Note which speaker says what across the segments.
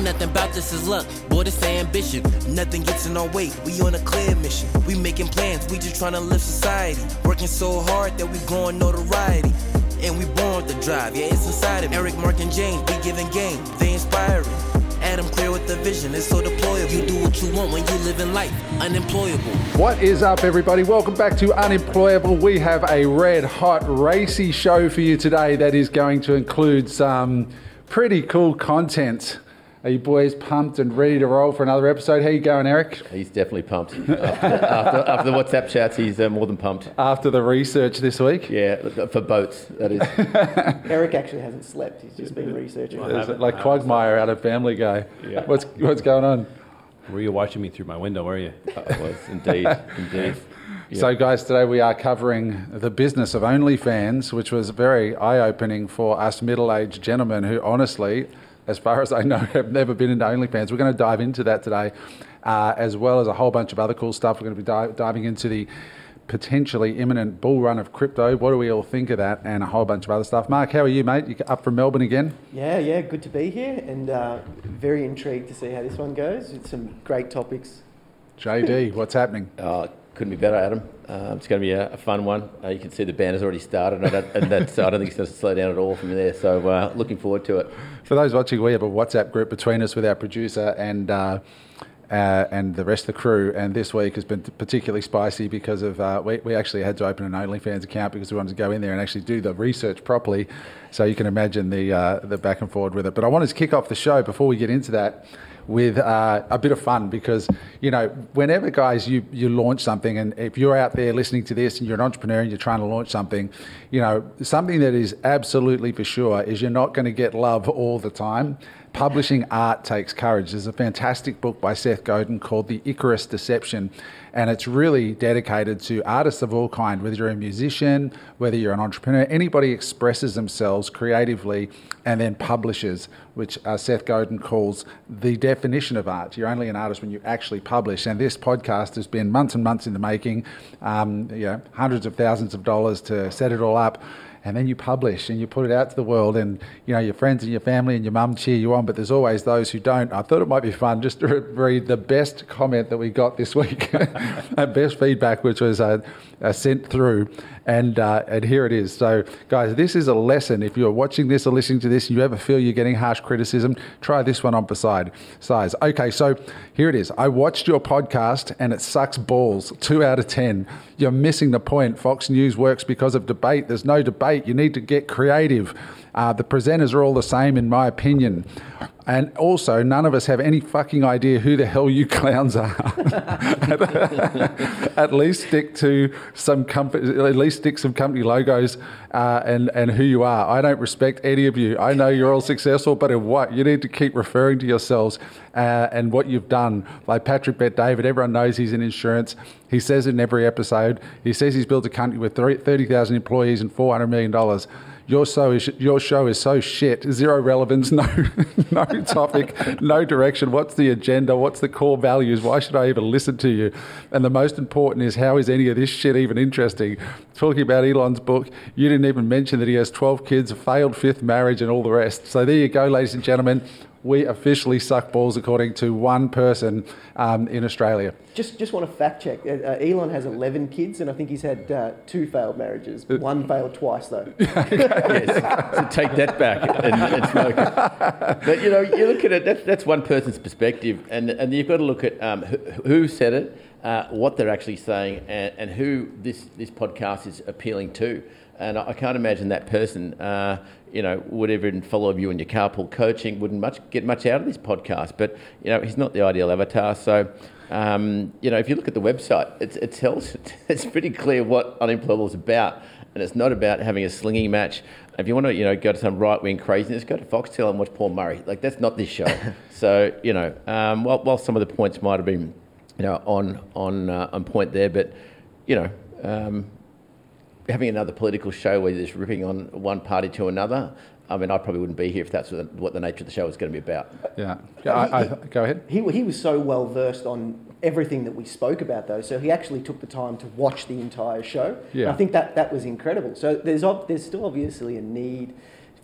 Speaker 1: Ain't nothing about this is luck, boy, this ambition. Nothing gets in our way, we on a clear mission. We making plans, we just trying to live society. Working so hard that we growing notoriety. And we born with the drive, yeah, it's inside of me. Eric, Mark, and James, we giving game, they inspiring. Adam clear with the vision, it's so deployable. You do what you want when you live in life, unemployable.
Speaker 2: What is up, everybody? Welcome back to Unemployable. We have a red hot racy show for you today that is going to include some pretty cool content. Are you boys pumped and ready to roll for another episode? How you going, Eric?
Speaker 3: He's definitely pumped. after, after, after the WhatsApp chats, he's uh, more than pumped.
Speaker 2: After the research this week?
Speaker 3: Yeah, for boats, that is.
Speaker 4: Eric actually hasn't slept. He's just been researching.
Speaker 2: Like Quagmire out of Family Guy.
Speaker 5: Yeah.
Speaker 2: What's what's going on?
Speaker 5: Were you watching me through my window, were you?
Speaker 3: I was, indeed, indeed.
Speaker 2: So, guys, today we are covering the business of OnlyFans, which was very eye-opening for us middle-aged gentlemen who, honestly, as far as I know, have never been into OnlyFans. We're going to dive into that today, uh, as well as a whole bunch of other cool stuff. We're going to be di- diving into the potentially imminent bull run of crypto. What do we all think of that? And a whole bunch of other stuff. Mark, how are you, mate? You up from Melbourne again?
Speaker 4: Yeah, yeah, good to be here and uh, very intrigued to see how this one goes. It's some great topics.
Speaker 2: JD, what's happening?
Speaker 3: Uh, couldn't be better, Adam. Um, it's going to be a, a fun one. Uh, you can see the band has already started, and, that, and that's, I don't think it's going to slow down at all from there. So, uh, looking forward to it.
Speaker 2: For those watching, we have a WhatsApp group between us with our producer and. Uh, uh, and the rest of the crew. And this week has been particularly spicy because of uh, we, we actually had to open an OnlyFans account because we wanted to go in there and actually do the research properly. So you can imagine the uh, the back and forward with it. But I wanted to kick off the show before we get into that with uh, a bit of fun because you know whenever guys you you launch something and if you're out there listening to this and you're an entrepreneur and you're trying to launch something you know something that is absolutely for sure is you're not going to get love all the time Publishing Art Takes Courage. There's a fantastic book by Seth Godin called The Icarus Deception, and it's really dedicated to artists of all kind, whether you're a musician, whether you're an entrepreneur, anybody expresses themselves creatively and then publishes, which uh, Seth Godin calls the definition of art. You're only an artist when you actually publish, and this podcast has been months and months in the making, um, you know, hundreds of thousands of dollars to set it all up and then you publish and you put it out to the world and you know your friends and your family and your mum cheer you on but there's always those who don't. I thought it might be fun just to read the best comment that we got this week. Best feedback which was uh, uh, sent through and uh, and here it is. So guys this is a lesson. If you're watching this or listening to this and you ever feel you're getting harsh criticism try this one on for side size. Okay so here it is. I watched your podcast and it sucks balls. Two out of ten. You're missing the point. Fox news works because of debate. There's no debate. You need to get creative uh, the presenters are all the same, in my opinion. And also, none of us have any fucking idea who the hell you clowns are. at least stick to some company. At least stick some company logos uh, and and who you are. I don't respect any of you. I know you're all successful, but in what you need to keep referring to yourselves uh, and what you've done. Like Patrick Bet David, everyone knows he's in insurance. He says it in every episode, he says he's built a company with thirty thousand employees and four hundred million dollars your show is your show is so shit, zero relevance, no no topic, no direction. What's the agenda? What's the core values? Why should I even listen to you? And the most important is how is any of this shit even interesting? Talking about Elon's book, you didn't even mention that he has 12 kids, a failed fifth marriage, and all the rest. So there you go, ladies and gentlemen we officially suck balls according to one person um, in Australia.
Speaker 4: Just, just want to fact check. Uh, uh, Elon has 11 kids, and I think he's had uh, two failed marriages. Uh, one failed twice, though.
Speaker 3: yes, so take that back and, and smoke it. But you know, you look at it. That's, that's one person's perspective, and and you've got to look at um, who, who, said it, uh, what they're actually saying, and, and who this this podcast is appealing to. And I can't imagine that person, uh, you know, would even follow you in your carpool coaching, wouldn't much get much out of this podcast. But you know, he's not the ideal avatar. So, um, you know, if you look at the website, it's, it tells it's pretty clear what unemployable is about, and it's not about having a slinging match. If you want to, you know, go to some right wing craziness, go to Foxtel and watch Paul Murray. Like that's not this show. so, you know, um, while, while some of the points might have been, you know, on on uh, on point there, but you know. Um, having another political show where you're just ripping on one party to another. I mean, I probably wouldn't be here if that's what the nature of the show was going to be about.
Speaker 2: Yeah. yeah I, I, go ahead.
Speaker 4: He, he was so well versed on everything that we spoke about, though, so he actually took the time to watch the entire show. Yeah. And I think that, that was incredible. So there's, there's still obviously a need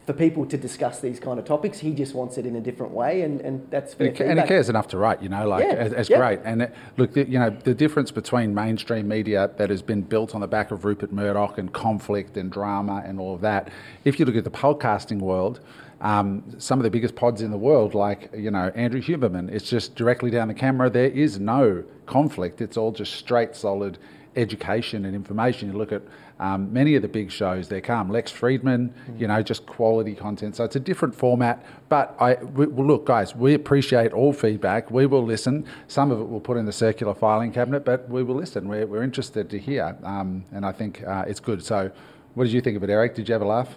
Speaker 4: for people to discuss these kind of topics. He just wants it in a different way, and, and that's fair
Speaker 2: And he- and he cares enough to write, you know, like
Speaker 4: Yeah, yeah.
Speaker 2: great. And it, look, the, you know, the difference between mainstream media that has been built on the back of Rupert Murdoch and conflict and drama and all of that. If you look at the podcasting world, um, some of the biggest pods in the world, like you know Andrew Huberman, it's just directly down the camera. There is no conflict. It's all just straight, solid education and information. You look at um, many of the big shows, they're calm. Lex Fridman, you know, just quality content. So it's a different format. But I we, well, look, guys, we appreciate all feedback. We will listen. Some of it we'll put in the circular filing cabinet, but we will listen. We're, we're interested to hear, um, and I think uh, it's good. So, what did you think of it, Eric? Did you have a laugh?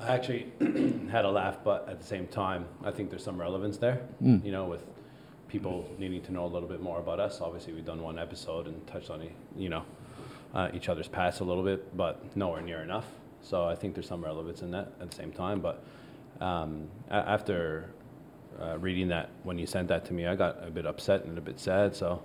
Speaker 5: I actually had a laugh, but at the same time, I think there's some relevance there.
Speaker 2: Mm.
Speaker 5: You know, with people needing to know a little bit more about us. Obviously, we've done one episode and touched on, you know, uh, each other's past a little bit, but nowhere near enough. So I think there's some relevance in that at the same time. But um, after uh, reading that, when you sent that to me, I got a bit upset and a bit sad. So.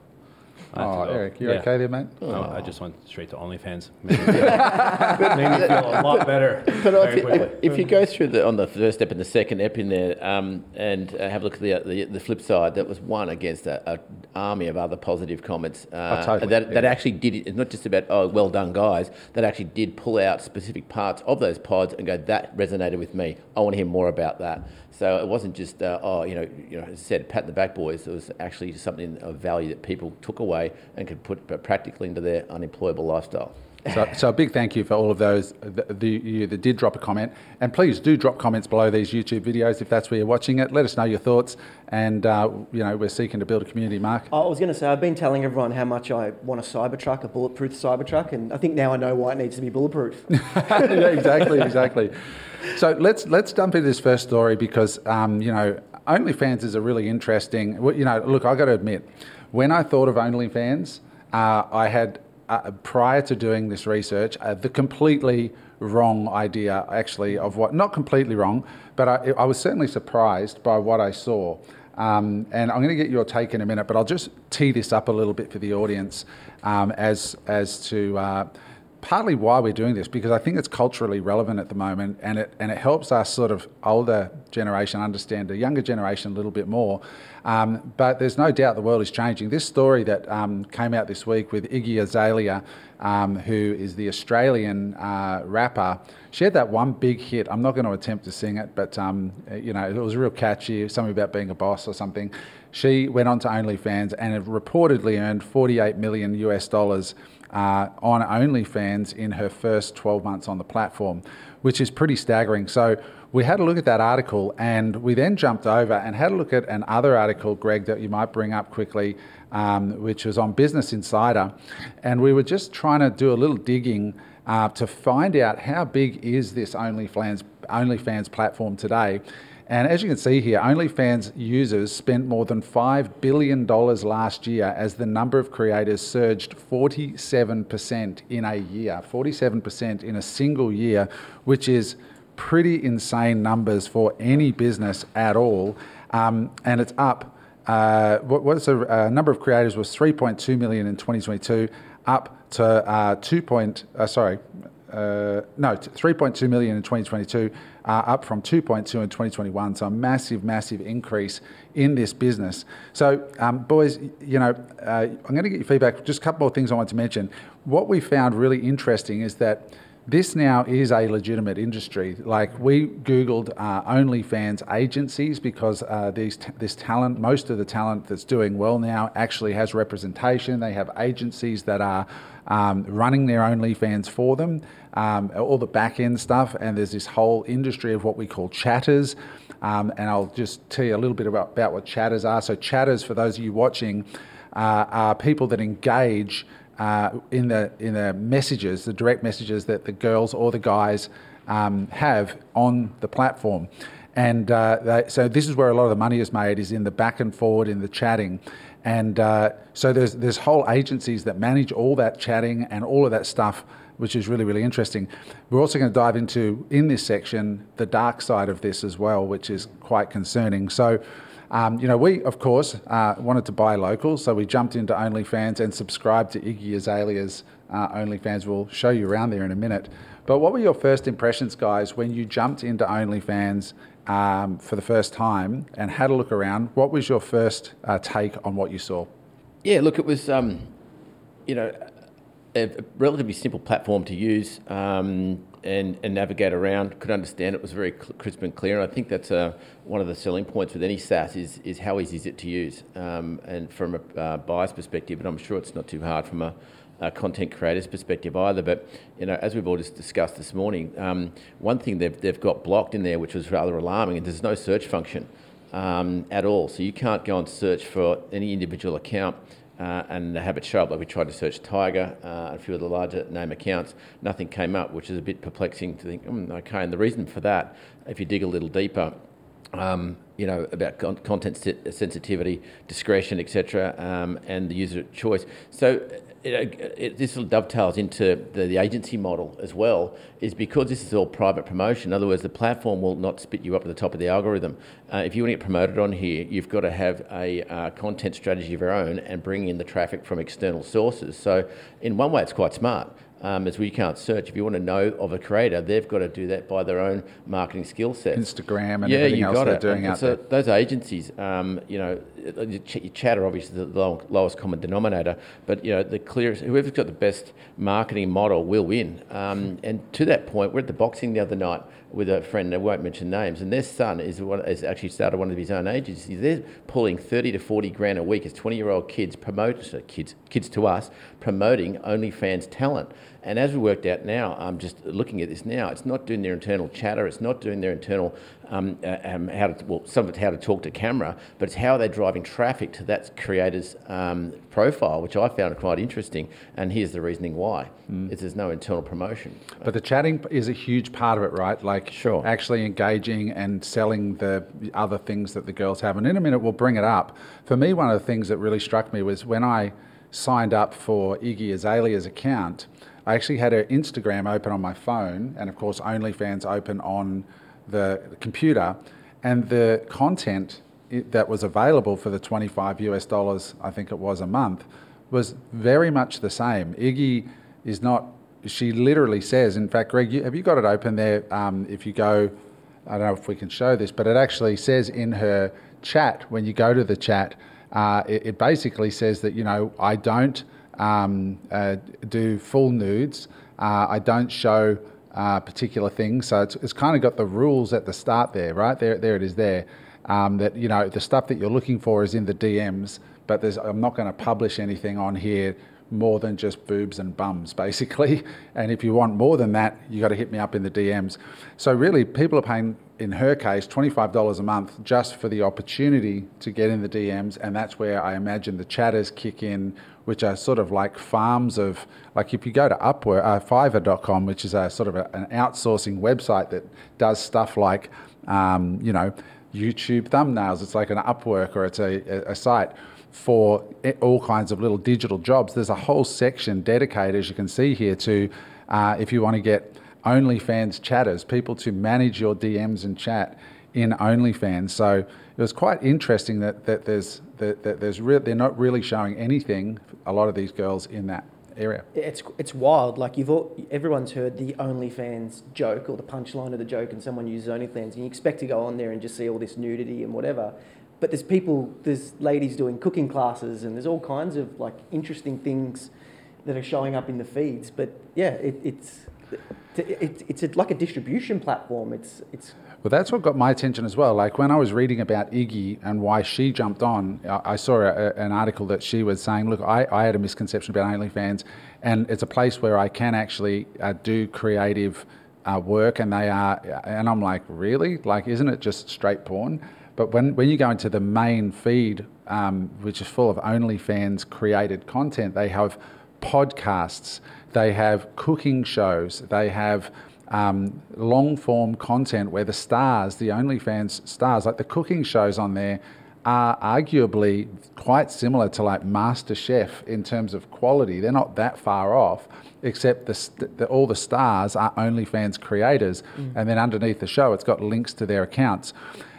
Speaker 5: I had to
Speaker 2: Oh,
Speaker 5: go.
Speaker 2: Eric, you
Speaker 5: Yeah.
Speaker 2: okay there, mate?
Speaker 5: No, I just went straight to OnlyFans. Made me feel, made me feel a lot better.
Speaker 6: But
Speaker 5: very
Speaker 6: if, you- if, if you go through the on the first step and the second ep in there, um, and uh, have a look at the, the the flip side, that was one against a, a army of other positive comments. Uh,
Speaker 2: Oh, totally,
Speaker 6: That, that actually did it. It's not just about oh well done guys. That actually did pull out specific parts of those pods and go that resonated with me. I want to hear more about that. So it wasn't just uh, oh you know you know as I said pat the back boys. It was actually something of value that people took away and could put practically into their unemployable lifestyle.
Speaker 2: So, so a big thank you for all of those the, the, you that did drop a comment, and please do drop comments below these YouTube videos if that's where you're watching it. Let us know your thoughts, and uh, you know we're seeking to build a community. Mark,
Speaker 4: I was going to say, I've been telling everyone how much I want a Cybertruck, a bulletproof Cybertruck, and I think now I know why it needs to be bulletproof.
Speaker 2: yeah, exactly, exactly. So let's let's jump into this first story because um, you know OnlyFans is a really interesting. You know, look, I got to admit, when I thought of OnlyFans, uh, I had uh, prior to doing this research uh, the completely wrong idea actually of what not completely wrong, but I, I was certainly surprised by what I saw. Um, and I'm going to get your take in a minute, but I'll just tee this up a little bit for the audience um, as as to. Uh, partly why we're doing this because I think it's culturally relevant at the moment, and it and it helps us sort of older generation understand the younger generation a little bit more. Um, but there's no doubt the world is changing. This story that um, came out this week with Iggy Azalea, um, who is the Australian uh, rapper, she had that one big hit. I'm not going to attempt to sing it, but um, you know it was real catchy, something about being a boss or something. She went on to OnlyFans and have reportedly earned 48 million US dollars uh, on OnlyFans in her first 12 months on the platform, which is pretty staggering. So we had a look at that article and we then jumped over and had a look at another article, Greg, that you might bring up quickly, um, which was on Business Insider. And we were just trying to do a little digging uh, to find out how big is this OnlyFans, OnlyFans platform today. And as you can see here, OnlyFans users spent more than $5 billion last year as the number of creators surged 47% in a year. 47% in a single year, which is pretty insane numbers for any business at all. Um, and it's up. Uh, what was the uh, number of creators was 3.2 million in 2022, up to uh, 2. Point, uh, sorry, uh, no, 3.2 million in 2022, uh, up from 2.2 in 2021. So a massive, massive increase in this business. So, um, boys, you know, uh, I'm going to get your feedback. Just a couple more things I want to mention. What we found really interesting is that this now is a legitimate industry. Like we Googled uh, OnlyFans agencies because uh, these t- this talent, most of the talent that's doing well now, actually has representation. They have agencies that are um, running their OnlyFans for them, um, all the back end stuff. And there's this whole industry of what we call chatters. Um, and I'll just tell you a little bit about, about what chatters are. So chatters, for those of you watching, uh, are people that engage uh, in the in the messages, the direct messages that the girls or the guys um, have on the platform. And uh, they, so this is where a lot of the money is made, is in the back and forward, in the chatting. And uh, so there's there's whole agencies that manage all that chatting and all of that stuff, which is really really interesting. We're also going to dive into in this section the dark side of this as well, which is quite concerning. So. Um, you know, we of course uh, wanted to buy local, so we jumped into OnlyFans and subscribed to Iggy Azalea's uh, OnlyFans. We'll show you around there in a minute. But what were your first impressions, guys, when you jumped into OnlyFans um, for the first time and had a look around? What was your first uh, take on what you saw?
Speaker 3: Yeah, look, it was, um, you know, a, relatively simple platform to use um, and, and navigate around. Could understand it was very crisp and clear. And I think that's uh, one of the selling points with any SaaS is, is how easy is it to use. Um, and from a uh, buyer's perspective, and I'm sure it's not too hard from a, a content creator's perspective either. But you know, as we've all just discussed this morning, um, one thing they've, they've got blocked in there, which was rather alarming, and there's no search function um, at all. So you can't go and search for any individual account uh, and have it show up. Like we tried to search Tiger, uh, a few of the larger name accounts, nothing came up, which is a bit perplexing to think, mm, okay. And the reason for that, if you dig a little deeper, um, you know, about con- content sensitivity, discretion, etc., um, and the user choice. So it, it, this dovetails into the, the, agency model as well, is because this is all private promotion. In other words, the platform will not spit you up at the top of the algorithm. Uh, if you want to get promoted on here, you've got to have a uh, content strategy of your own and bring in the traffic from external sources. So, in one way, it's quite smart um, as we can't search. If you want to know of a creator, they've got to do that by their own marketing skill set.
Speaker 2: Instagram and
Speaker 3: yeah,
Speaker 2: everything else
Speaker 3: got
Speaker 2: they're
Speaker 3: it.
Speaker 2: doing
Speaker 3: and
Speaker 2: out
Speaker 3: so
Speaker 2: there.
Speaker 3: Those agencies, um, you know, chatter obviously the lowest common denominator, but you know the clearest, whoever's got the best marketing model will win. Um, and to that point, we're at the boxing the other night with a friend, I won't mention names, and their son is, one, is actually started one of his own agencies. They're pulling 30 to 40 grand a week as 20 year old kids, promote, kids, kids to us, promoting OnlyFans talent. And as we worked out now, I'm just looking at this now, it's not doing their internal chatter, it's not doing their internal um, uh, um, how to, well, some of it's how to talk to camera, but it's how they're driving traffic to that creator's um, profile, which I found quite interesting. And here's the reasoning why: mm. is there's no internal promotion.
Speaker 2: But the chatting is a huge part of it, right? Like
Speaker 3: sure.
Speaker 2: actually engaging and selling the other things that the girls have. And in a minute, we'll bring it up. For me, one of the things that really struck me was when I signed up for Iggy Azalea's account. I actually had her Instagram open on my phone, and of course, OnlyFans open on the computer, and the content that was available for the 25 US dollars, I think it was a month, was very much the same. Iggy is not, she literally says, in fact, Greg, you, have you got it open there? Um, if you go, I don't know if we can show this, but it actually says in her chat, when you go to the chat, uh, it, it, basically says that, you know, I don't um, uh, do full nudes. Uh, I don't show uh, particular things. So it's, it's kind of got the rules at the start there, right? There, there it is there. Um, that, you know, the stuff that you're looking for is in the DMs, but I'm not going to publish anything on here more than just boobs and bums, basically. And if you want more than that, you got to hit me up in the DMs. So really, people are paying, in her case, $25 a month just for the opportunity to get in the DMs, and that's where I imagine the chatters kick in which are sort of like farms of, like if you go to Upwork, uh, Fiverr.com, which is a sort of a, an outsourcing website that does stuff like, um, you know, YouTube thumbnails. It's like an Upwork or it's a, a, a site for all kinds of little digital jobs. There's a whole section dedicated, as you can see here, to uh, if you want to get OnlyFans chatters, people to manage your DMs and chat in OnlyFans. So it was quite interesting that, that there's that, there's re- they're not really showing anything. A lot of these girls in that area.
Speaker 4: It's it's wild. Like you've all, everyone's heard the OnlyFans joke or the punchline of the joke, and someone uses OnlyFans, and you expect to go on there and just see all this nudity and whatever. But there's people, there's ladies doing cooking classes, and there's all kinds of like interesting things that are showing up in the feeds. But yeah, it, it's it, it's a, like a distribution platform. It's it's
Speaker 2: well, that's what got my attention as well. Like when I was reading about Iggy and why she jumped on, I saw a, an article that she was saying, look, I, I, had a misconception about OnlyFans, and it's a place where I can actually uh, do creative uh, work, and they are, and I'm like, really? Like, isn't it just straight porn? But when, when you go into the main feed, um, which is full of OnlyFans created content, they have podcasts, they have cooking shows, they have um, long form content where the stars, the OnlyFans stars, like the cooking shows on there, are arguably quite similar to like Master Chef in terms of quality. They're not that far off, except the, the all the stars are OnlyFans creators, mm. and then underneath the show, it's got links to their accounts.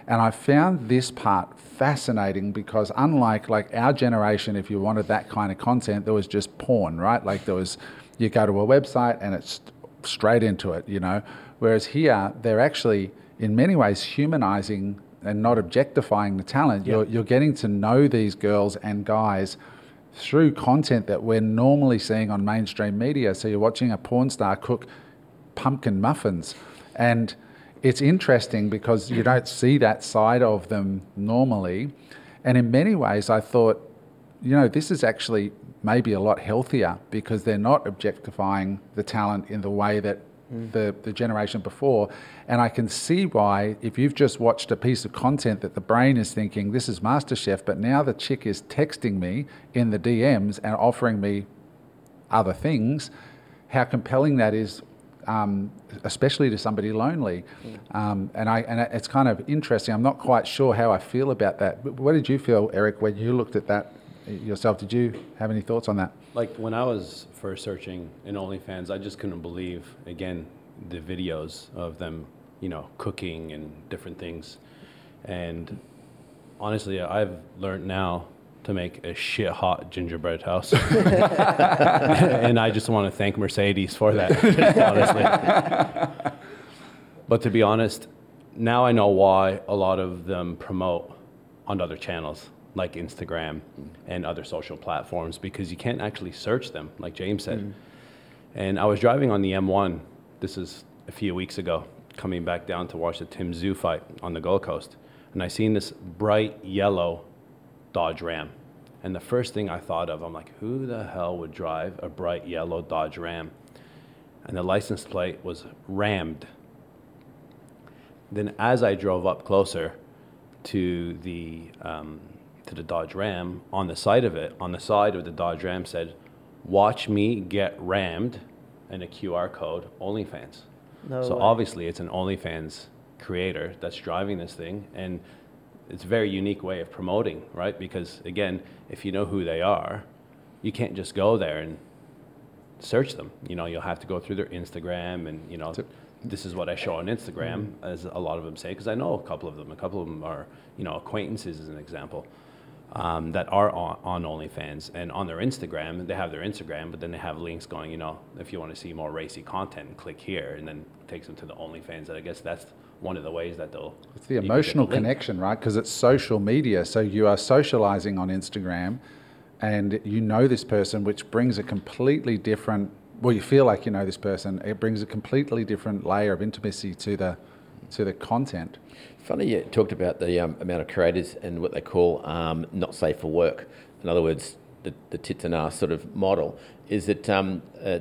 Speaker 2: And I found this part fascinating because unlike like our generation, if you wanted that kind of content, there was just porn, right? Like there was, you go to a website and it's straight into it, you know. Whereas here, they're actually, in many ways, humanizing and not objectifying the talent. You're, you're getting to know these girls and guys through content that we're normally seeing on mainstream media. So you're watching a porn star cook pumpkin muffins. And it's interesting because you don't see that side of them normally. And in many ways, I thought, you know, this is actually maybe a lot healthier because they're not objectifying the talent in the way that mm. the, the generation before. And I can see why, if you've just watched a piece of content that the brain is thinking, this is MasterChef, but now the chick is texting me in the DMs and offering me other things, how compelling that is um, especially to somebody lonely. Mm. Um, and I and it's kind of interesting. I'm not quite sure how I feel about that. But what did you feel, Eric, when you looked at that yourself? Did you have any thoughts on that?
Speaker 5: Like when I was first searching in OnlyFans, I just couldn't believe again the videos of them, you know, cooking and different things. And honestly, I've learned now to make a shit hot gingerbread house. and I just want to thank Mercedes for that, honestly. But to be honest, now I know why a lot of them promote on other channels like Instagram and other social platforms because you can't actually search them, like James said. Mm. And I was driving on the M1, this is a few weeks ago, coming back down to watch the Tim Tszyu fight on the Gold Coast. And I seen this bright yellow Dodge Ram. And the first thing I thought of, I'm like, who the hell would drive a bright yellow Dodge Ram? And the license plate was rammed. Then, as I drove up closer to the um, to the Dodge Ram, on the side of it, on the side of the Dodge Ram said, "Watch me get rammed," and a QR code, OnlyFans. No so way. obviously, it's an OnlyFans creator that's driving this thing, and it's a very unique way of promoting, right? Because again, if you know who they are, you can't just go there and search them. You know, you'll have to go through their Instagram and you know, this is what I show on Instagram, mm-hmm. as a lot of them say, because I know a couple of them. A couple of them are you know acquaintances, as an example. Um, that are on, on OnlyFans and on their Instagram, they have their Instagram, but then they have links going, you know, if you want to see more racy content, click here, and then takes them to the OnlyFans. And I guess that's one of the ways that they'll.
Speaker 2: It's the emotional connection, right? Because it's social media. So you are socializing on Instagram and you know this person, which brings a completely different, well, you feel like you know this person. It brings a completely different layer of intimacy to the, to the content.
Speaker 3: Funny you talked about the um, amount of creators and what they call um, not safe for work. In other words, the, the tits and ass sort of model is that um, uh,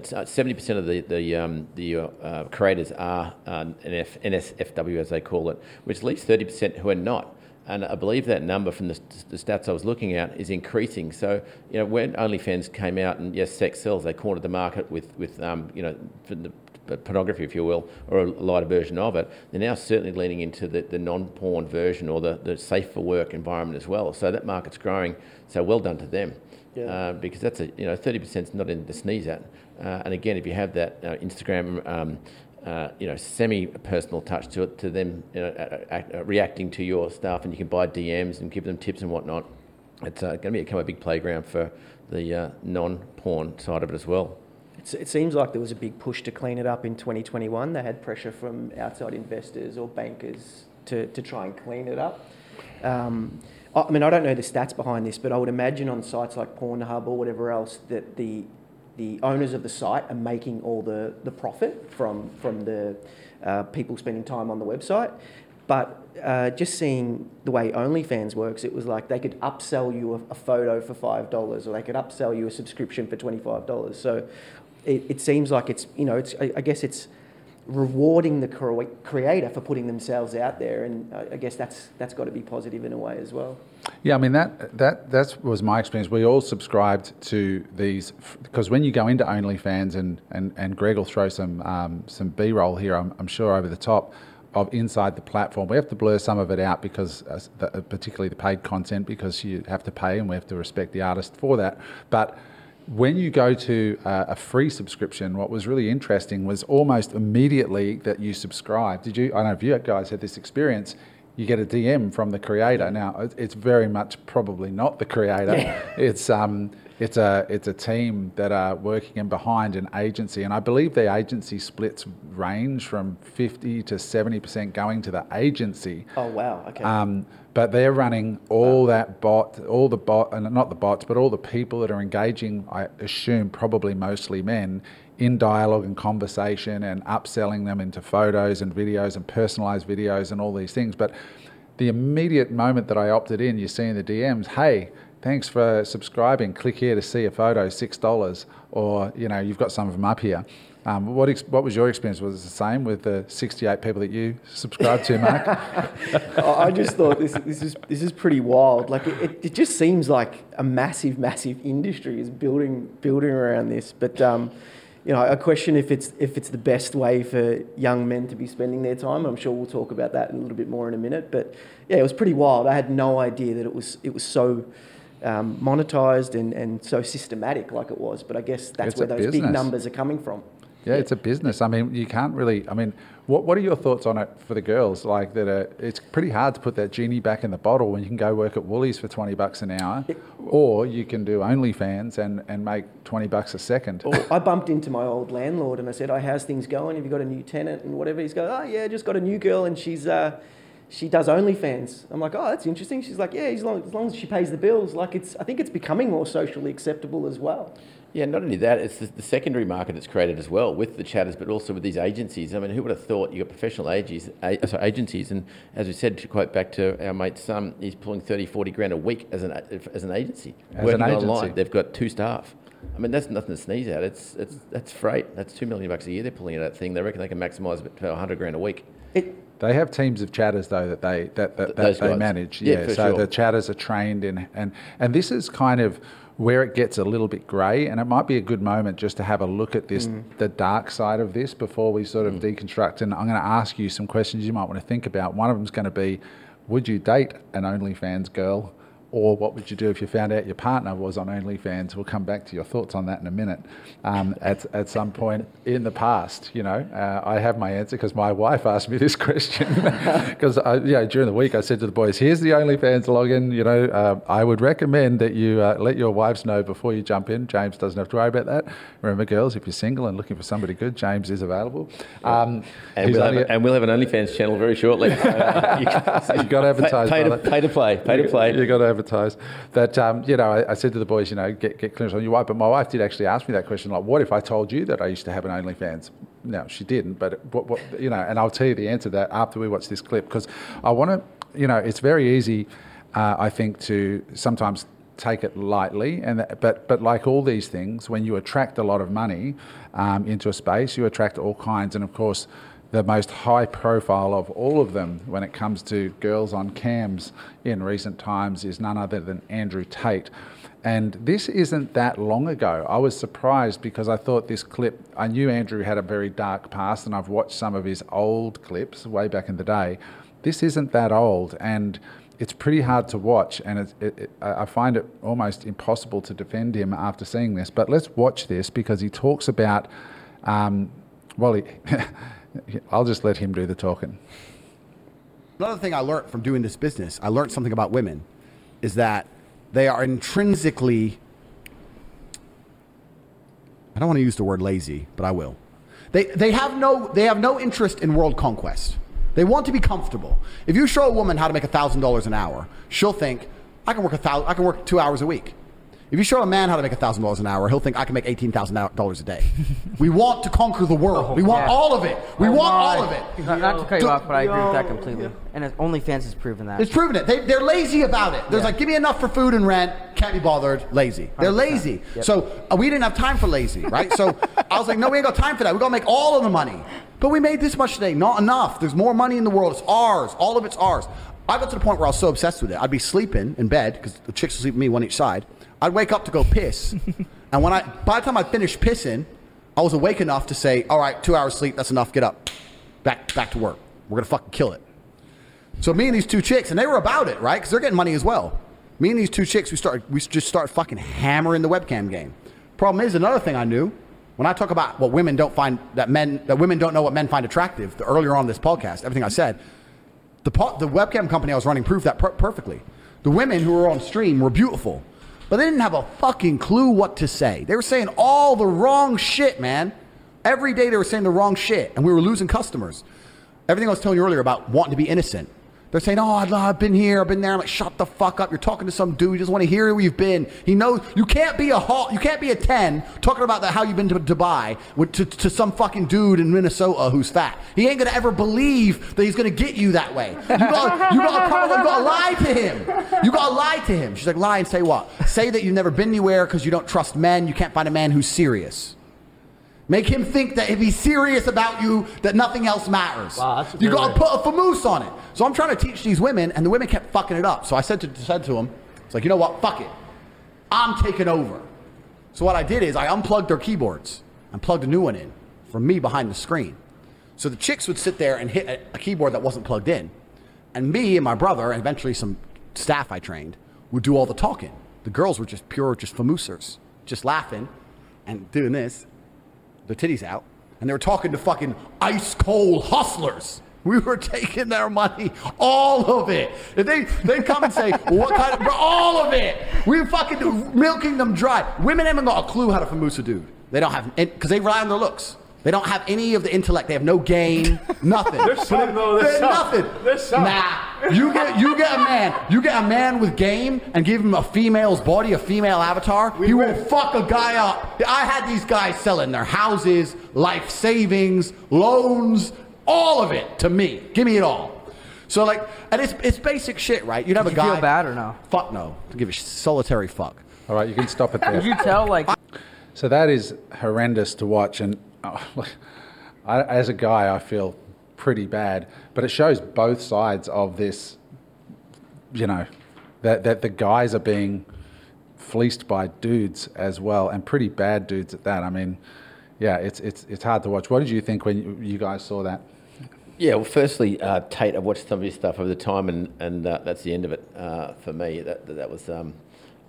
Speaker 3: of the the, um, the uh, creators are uh, NF, NSFW as they call it, which leaves thirty percent who are not. And I believe that number from the, the, stats I was looking at is increasing. So, you know, when OnlyFans came out and yes, sex sells, they cornered the market with, with um, you know, the pornography, if you will, or a lighter version of it. They're now certainly leaning into the, the non-porn version or the, the safe for work environment as well. So that market's growing. So well done to them yeah. uh, because that's a you know thirty percent is not in the sneeze at. Uh, and again, if you have that uh, Instagram. Um, uh, you know, semi-personal touch to it, to them you know, act, reacting to your stuff, and you can buy DMs and give them tips and whatnot. It's uh, going to become a big playground for the uh, non-porn side of it as well.
Speaker 4: It seems like there was a big push to clean it up in 2021. They had pressure from outside investors or bankers to, to try and clean it up. Um, I mean, I don't know the stats behind this, but I would imagine on sites like Pornhub or whatever else that the the owners of the site are making all the, the profit from from the uh, people spending time on the website. But uh, just seeing the way OnlyFans works, it was like they could upsell you a, a photo for five dollars, or they could upsell you a subscription for twenty five dollars. So it, it seems like it's you know it's I, I guess it's rewarding the creator for putting themselves out there, and I guess that's that's got to be positive in a way as well.
Speaker 2: Yeah, I mean that that that was my experience. We all subscribed to these because when you go into OnlyFans and and and Greg will throw some um, some B roll here, I'm, I'm sure over the top of inside the platform. We have to blur some of it out because, uh, the, particularly the paid content, because you have to pay and we have to respect the artist for that. But when you go to uh, a free subscription, what was really interesting was almost immediately that you subscribe. Did you? I don't know if you guys had this experience. you get a DM from the creator. Now, it's very much probably not the creator. It's um, it's a it's a team that are working in behind an agency, and I believe the agency splits range from fifty to seventy percent going to the agency.
Speaker 4: Oh wow. Okay.
Speaker 2: Um, but they're running all that bot, all the bot, and not the bots, but all the people that are engaging. I assume probably mostly men in dialogue and conversation, and upselling them into photos and videos and personalized videos and all these things. But the immediate moment that I opted in, you see in the DMs, hey, thanks for subscribing. Click here to see a photo, six dollars, or you know, you've got some of them up here. Um, what ex- what was your experience? Was it the same with the 68 people that you subscribed to, Mark?
Speaker 4: I just thought this, this is this is pretty wild. Like it, it, it just seems like a massive, massive industry is building building around this. But um, you know, I question if it's if it's the best way for young men to be spending their time. I'm sure we'll talk about that a little bit more in a minute. But yeah, it was pretty wild. I had no idea that it was it was so. Um, monetized and, and so systematic like it was, but I guess that's
Speaker 2: It's
Speaker 4: where those big numbers are coming from.
Speaker 2: Yeah, it's a business. I mean, you can't really. I mean, what what are your thoughts on it for the girls? Like that, uh, it's pretty hard to put that genie back in the bottle when you can go work at Woolies for twenty bucks an hour, or you can do OnlyFans and and make twenty bucks a second.
Speaker 4: I bumped into my old landlord and I said, "Oh, how's things going? Have you got a new tenant and whatever?" He's going, "Oh yeah, just got a new girl and she's uh, she does OnlyFans." I'm like, "Oh, that's interesting." She's like, "Yeah, as long, as long as she pays the bills, like it's I think it's becoming more socially acceptable as well."
Speaker 3: Yeah, not only that, it's the, the secondary market that's created as well with the chatters, but also with these agencies. I mean, who would have thought you got professional agencies, agencies, and as we said, to quote back to our mate Sam, he's pulling 30, 40 grand a week as an as an agency,
Speaker 2: As
Speaker 3: working
Speaker 2: an agency.
Speaker 3: online. They've got two staff. I mean, that's nothing to sneeze at. It's it's that's freight. That's two million bucks a year they're pulling out of that thing. They reckon they can maximise it to 100 grand a week.
Speaker 4: It,
Speaker 2: They have teams of chatters though that they that, that, that they
Speaker 3: guys.
Speaker 2: manage.
Speaker 3: Yeah,
Speaker 2: Yeah, so
Speaker 3: sure.
Speaker 2: the chatters are trained in and and this is kind of where it gets a little bit grey, and it might be a good moment just to have a look at this, mm. the dark side of this, before we sort of mm. deconstruct. And I'm going to ask you some questions you might want to think about. One of them is going to be, would you date an OnlyFans girl? Or what would you do if you found out your partner was on OnlyFans? We'll come back to your thoughts on that in a minute. Um, at, at some point in the past, you know, uh, I have my answer because my wife asked me this question. Because you know, during the week, I said to the boys, "Here's the OnlyFans login. You know, uh, I would recommend that you uh, let your wives know before you jump in. James doesn't have to worry about that. Remember, girls, if you're single and looking for somebody good, James is available. Um,
Speaker 3: And we'll, have,
Speaker 2: only-
Speaker 3: a- and we'll have an OnlyFans channel very shortly. You
Speaker 2: You've got to advertise,
Speaker 3: Pay, pay, to, pay to play. Pay to play.
Speaker 2: You got to advertise. That um, you know, I, I said to the boys, you know, get get clearance on your wife. But my wife did actually ask me that question, like, what if I told you that I used to have an OnlyFans? No, she didn't. But what, what you know, and I'll tell you the answer to that after we watch this clip because I want to, you know, it's very easy, uh, I think, to sometimes take it lightly and but but like all these things when you attract a lot of money um, into a space you attract all kinds and of course the most high profile of all of them when it comes to girls on cams in recent times is none other than Andrew Tate. And this isn't that long ago. I was surprised because I thought this clip, I knew Andrew had a very dark past and I've watched some of his old clips way back in the day. This isn't that old and it's pretty hard to watch and it, it, it, I find it almost impossible to defend him after seeing this. But let's watch this because he talks about, um, well, he, I'll just let him do the talking.
Speaker 7: Another thing I learned from doing this business, I learned something about women, is that they are intrinsically. I don't want to use the word lazy, but I will. They, they, have no, they have no interest in world conquest. They want to be comfortable. If you show a woman how to make $1,000 an hour, she'll think, I can work, a thousand, I can work two hours a week. If you show a man how to make $1,000 an hour, he'll think, I can make $18,000 a day. we want to conquer the world. we want
Speaker 8: yeah.
Speaker 7: all of it. We
Speaker 8: Oh
Speaker 7: want
Speaker 8: my.
Speaker 7: all of it.
Speaker 8: Not, not to cut you off, but I agree with that completely. And it, OnlyFans has proven that.
Speaker 7: It's proven it. They, they're lazy about it. There's
Speaker 8: Yeah.
Speaker 7: like, give me enough for food and rent. Can't be bothered. Lazy. They're
Speaker 8: 100%.
Speaker 7: lazy.
Speaker 8: Yep.
Speaker 7: So uh, we didn't have time for lazy, right? So I was like, no, we ain't got time for that. We gotta make all of the money. But we made this much today. Not enough. There's more money in the world. It's ours. All of it's ours. I got to the point where I was so obsessed with it. I'd be sleeping in bed because the chicks would sleep with me one each side. I'd wake up to go piss, and when I by the time I finished pissing, I was awake enough to say, "All right, two hours sleep. That's enough. Get up, back back to work. We're gonna fucking kill it." So me and these two chicks, and they were about it, right? Because they're getting money as well. Me and these two chicks, we start, we just start fucking hammering the webcam game. Problem is, another thing I knew when I talk about what women don't find that men that women don't know what men find attractive. The, earlier on this podcast, everything I said, The, the webcam company I was running proved that per- perfectly. The women who were on stream were beautiful, but they didn't have a fucking clue what to say. They were saying all the wrong shit, man. Every day they were saying the wrong shit, and we were losing customers. Everything I was telling you earlier about wanting to be innocent. They're saying, "Oh, I've- been here, I've been there." I'm like, "Shut the fuck up! You're talking to some dude. He doesn't want to hear where you've been. He knows you can't be a hall, you can't be a ten talking about the, how you've been to Dubai with, to, to some fucking dude in Minnesota who's fat. He ain't gonna ever believe that he's gonna get you that way. You gotta, you gotta, gotta lie to him. You gotta lie to him." She's like, "Lie and say what? Say that you've never been anywhere because you don't trust men. You can't find a man who's serious." Make him think that if he's serious about you, that nothing else matters.
Speaker 9: Wow,
Speaker 7: you gotta put a famoose on it. So I'm trying to teach these women, and the women kept fucking it up. So I said to said to them, "It's like you know what? Fuck it. I'm taking over." So what I did is I unplugged their keyboards and plugged a new one in from me behind the screen. So the chicks would sit there and hit a, a keyboard that wasn't plugged in, and me and my brother, and eventually some staff I trained, would do all the talking. The girls were just pure, just famoosers, just laughing and doing this their titties out, and they were talking to fucking ice cold hustlers. We were taking their money, all of it. If they they come and say, "What kind of?" Bro, all of it. We were fucking milking them dry. Women haven't got a clue how to famoose a dude. They don't have because they rely on their looks. They don't have any of the intellect. They have no game, nothing.
Speaker 9: There's some, though. There's some.
Speaker 7: nothing.
Speaker 9: There's some.
Speaker 7: Nah, you get you get a man, you get a man with game, and give him a female's body, a female avatar. he will
Speaker 9: win.
Speaker 7: fuck a guy up. I had these guys selling their houses, life savings, loans, all of it to me. Give me it all. So like, and it's it's basic shit, right? You'd have
Speaker 8: Did
Speaker 7: a
Speaker 8: you
Speaker 7: guy.
Speaker 8: feel bad or no?
Speaker 7: Fuck no. To give a solitary fuck.
Speaker 2: All right, you can stop it there.
Speaker 8: Did you tell like
Speaker 2: So that is horrendous to watch, and I, as a guy, I feel pretty bad. But it shows both sides of this. You know, that that the guys are being fleeced by dudes as well, and pretty bad dudes at that. I mean, yeah, it's it's it's hard to watch. What did you think when you, guys saw that?
Speaker 3: Yeah, well, firstly, uh, Tate, I've watched some of his stuff over the time, and, and uh, that's the end of it uh, for me. That, that was um,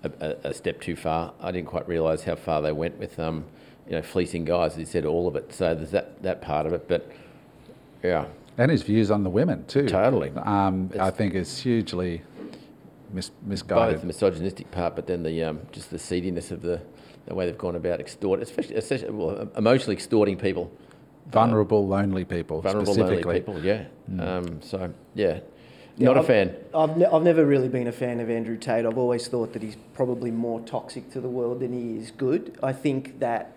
Speaker 3: a, a- a step too far. I didn't quite realise how far they went with um, you know, fleecing guys. He said all of it. So there's that, that part of it. But yeah,
Speaker 2: And his views on the women too.
Speaker 3: Totally.
Speaker 2: Um, I think is hugely mis-
Speaker 3: both
Speaker 2: misguided.
Speaker 3: the misogynistic part, but then the um, just the seediness of the, the way they've gone about extorting, especially, especially well, emotionally extorting people.
Speaker 2: vulnerable, lonely people.
Speaker 3: Vulnerable, lonely people, yeah.
Speaker 2: Mm.
Speaker 3: Um, so, yeah,
Speaker 4: Yeah,
Speaker 3: not a
Speaker 4: I've-
Speaker 3: fan.
Speaker 4: I've, ne- I've never really been a fan of Andrew Tate. I've always thought that he's probably more toxic to the world than he is good. I think that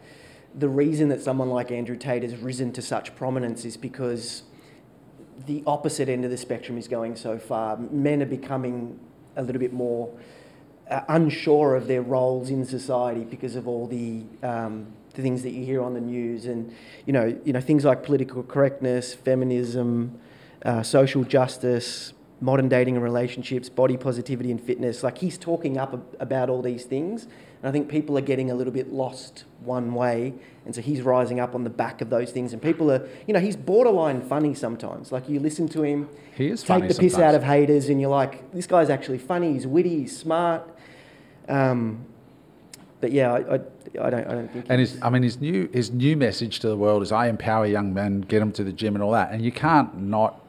Speaker 4: the reason that someone like Andrew Tate has risen to such prominence is because the opposite end of the spectrum is going so far. Men are becoming a little bit more uh, unsure of their roles in society because of all the, um, the things that you hear on the news, and you know, you know things like political correctness, feminism, uh, social justice, modern dating and relationships, body positivity and fitness. Like he's talking up ab- about all these things, and I think people are getting a little bit lost one way, and so he's rising up on the back of those things, and people are, you know, he's borderline funny sometimes. Like you listen to him,
Speaker 2: He is
Speaker 4: take the piss
Speaker 2: sometimes.
Speaker 4: out of haters, and you're like, this guy's actually funny. He's witty. He's smart. Um, but yeah, I, I, I don't, I don't think.
Speaker 2: And his, I mean, his new his new message to the world is, "I empower young men, get them to the gym, and all that." And you can't not.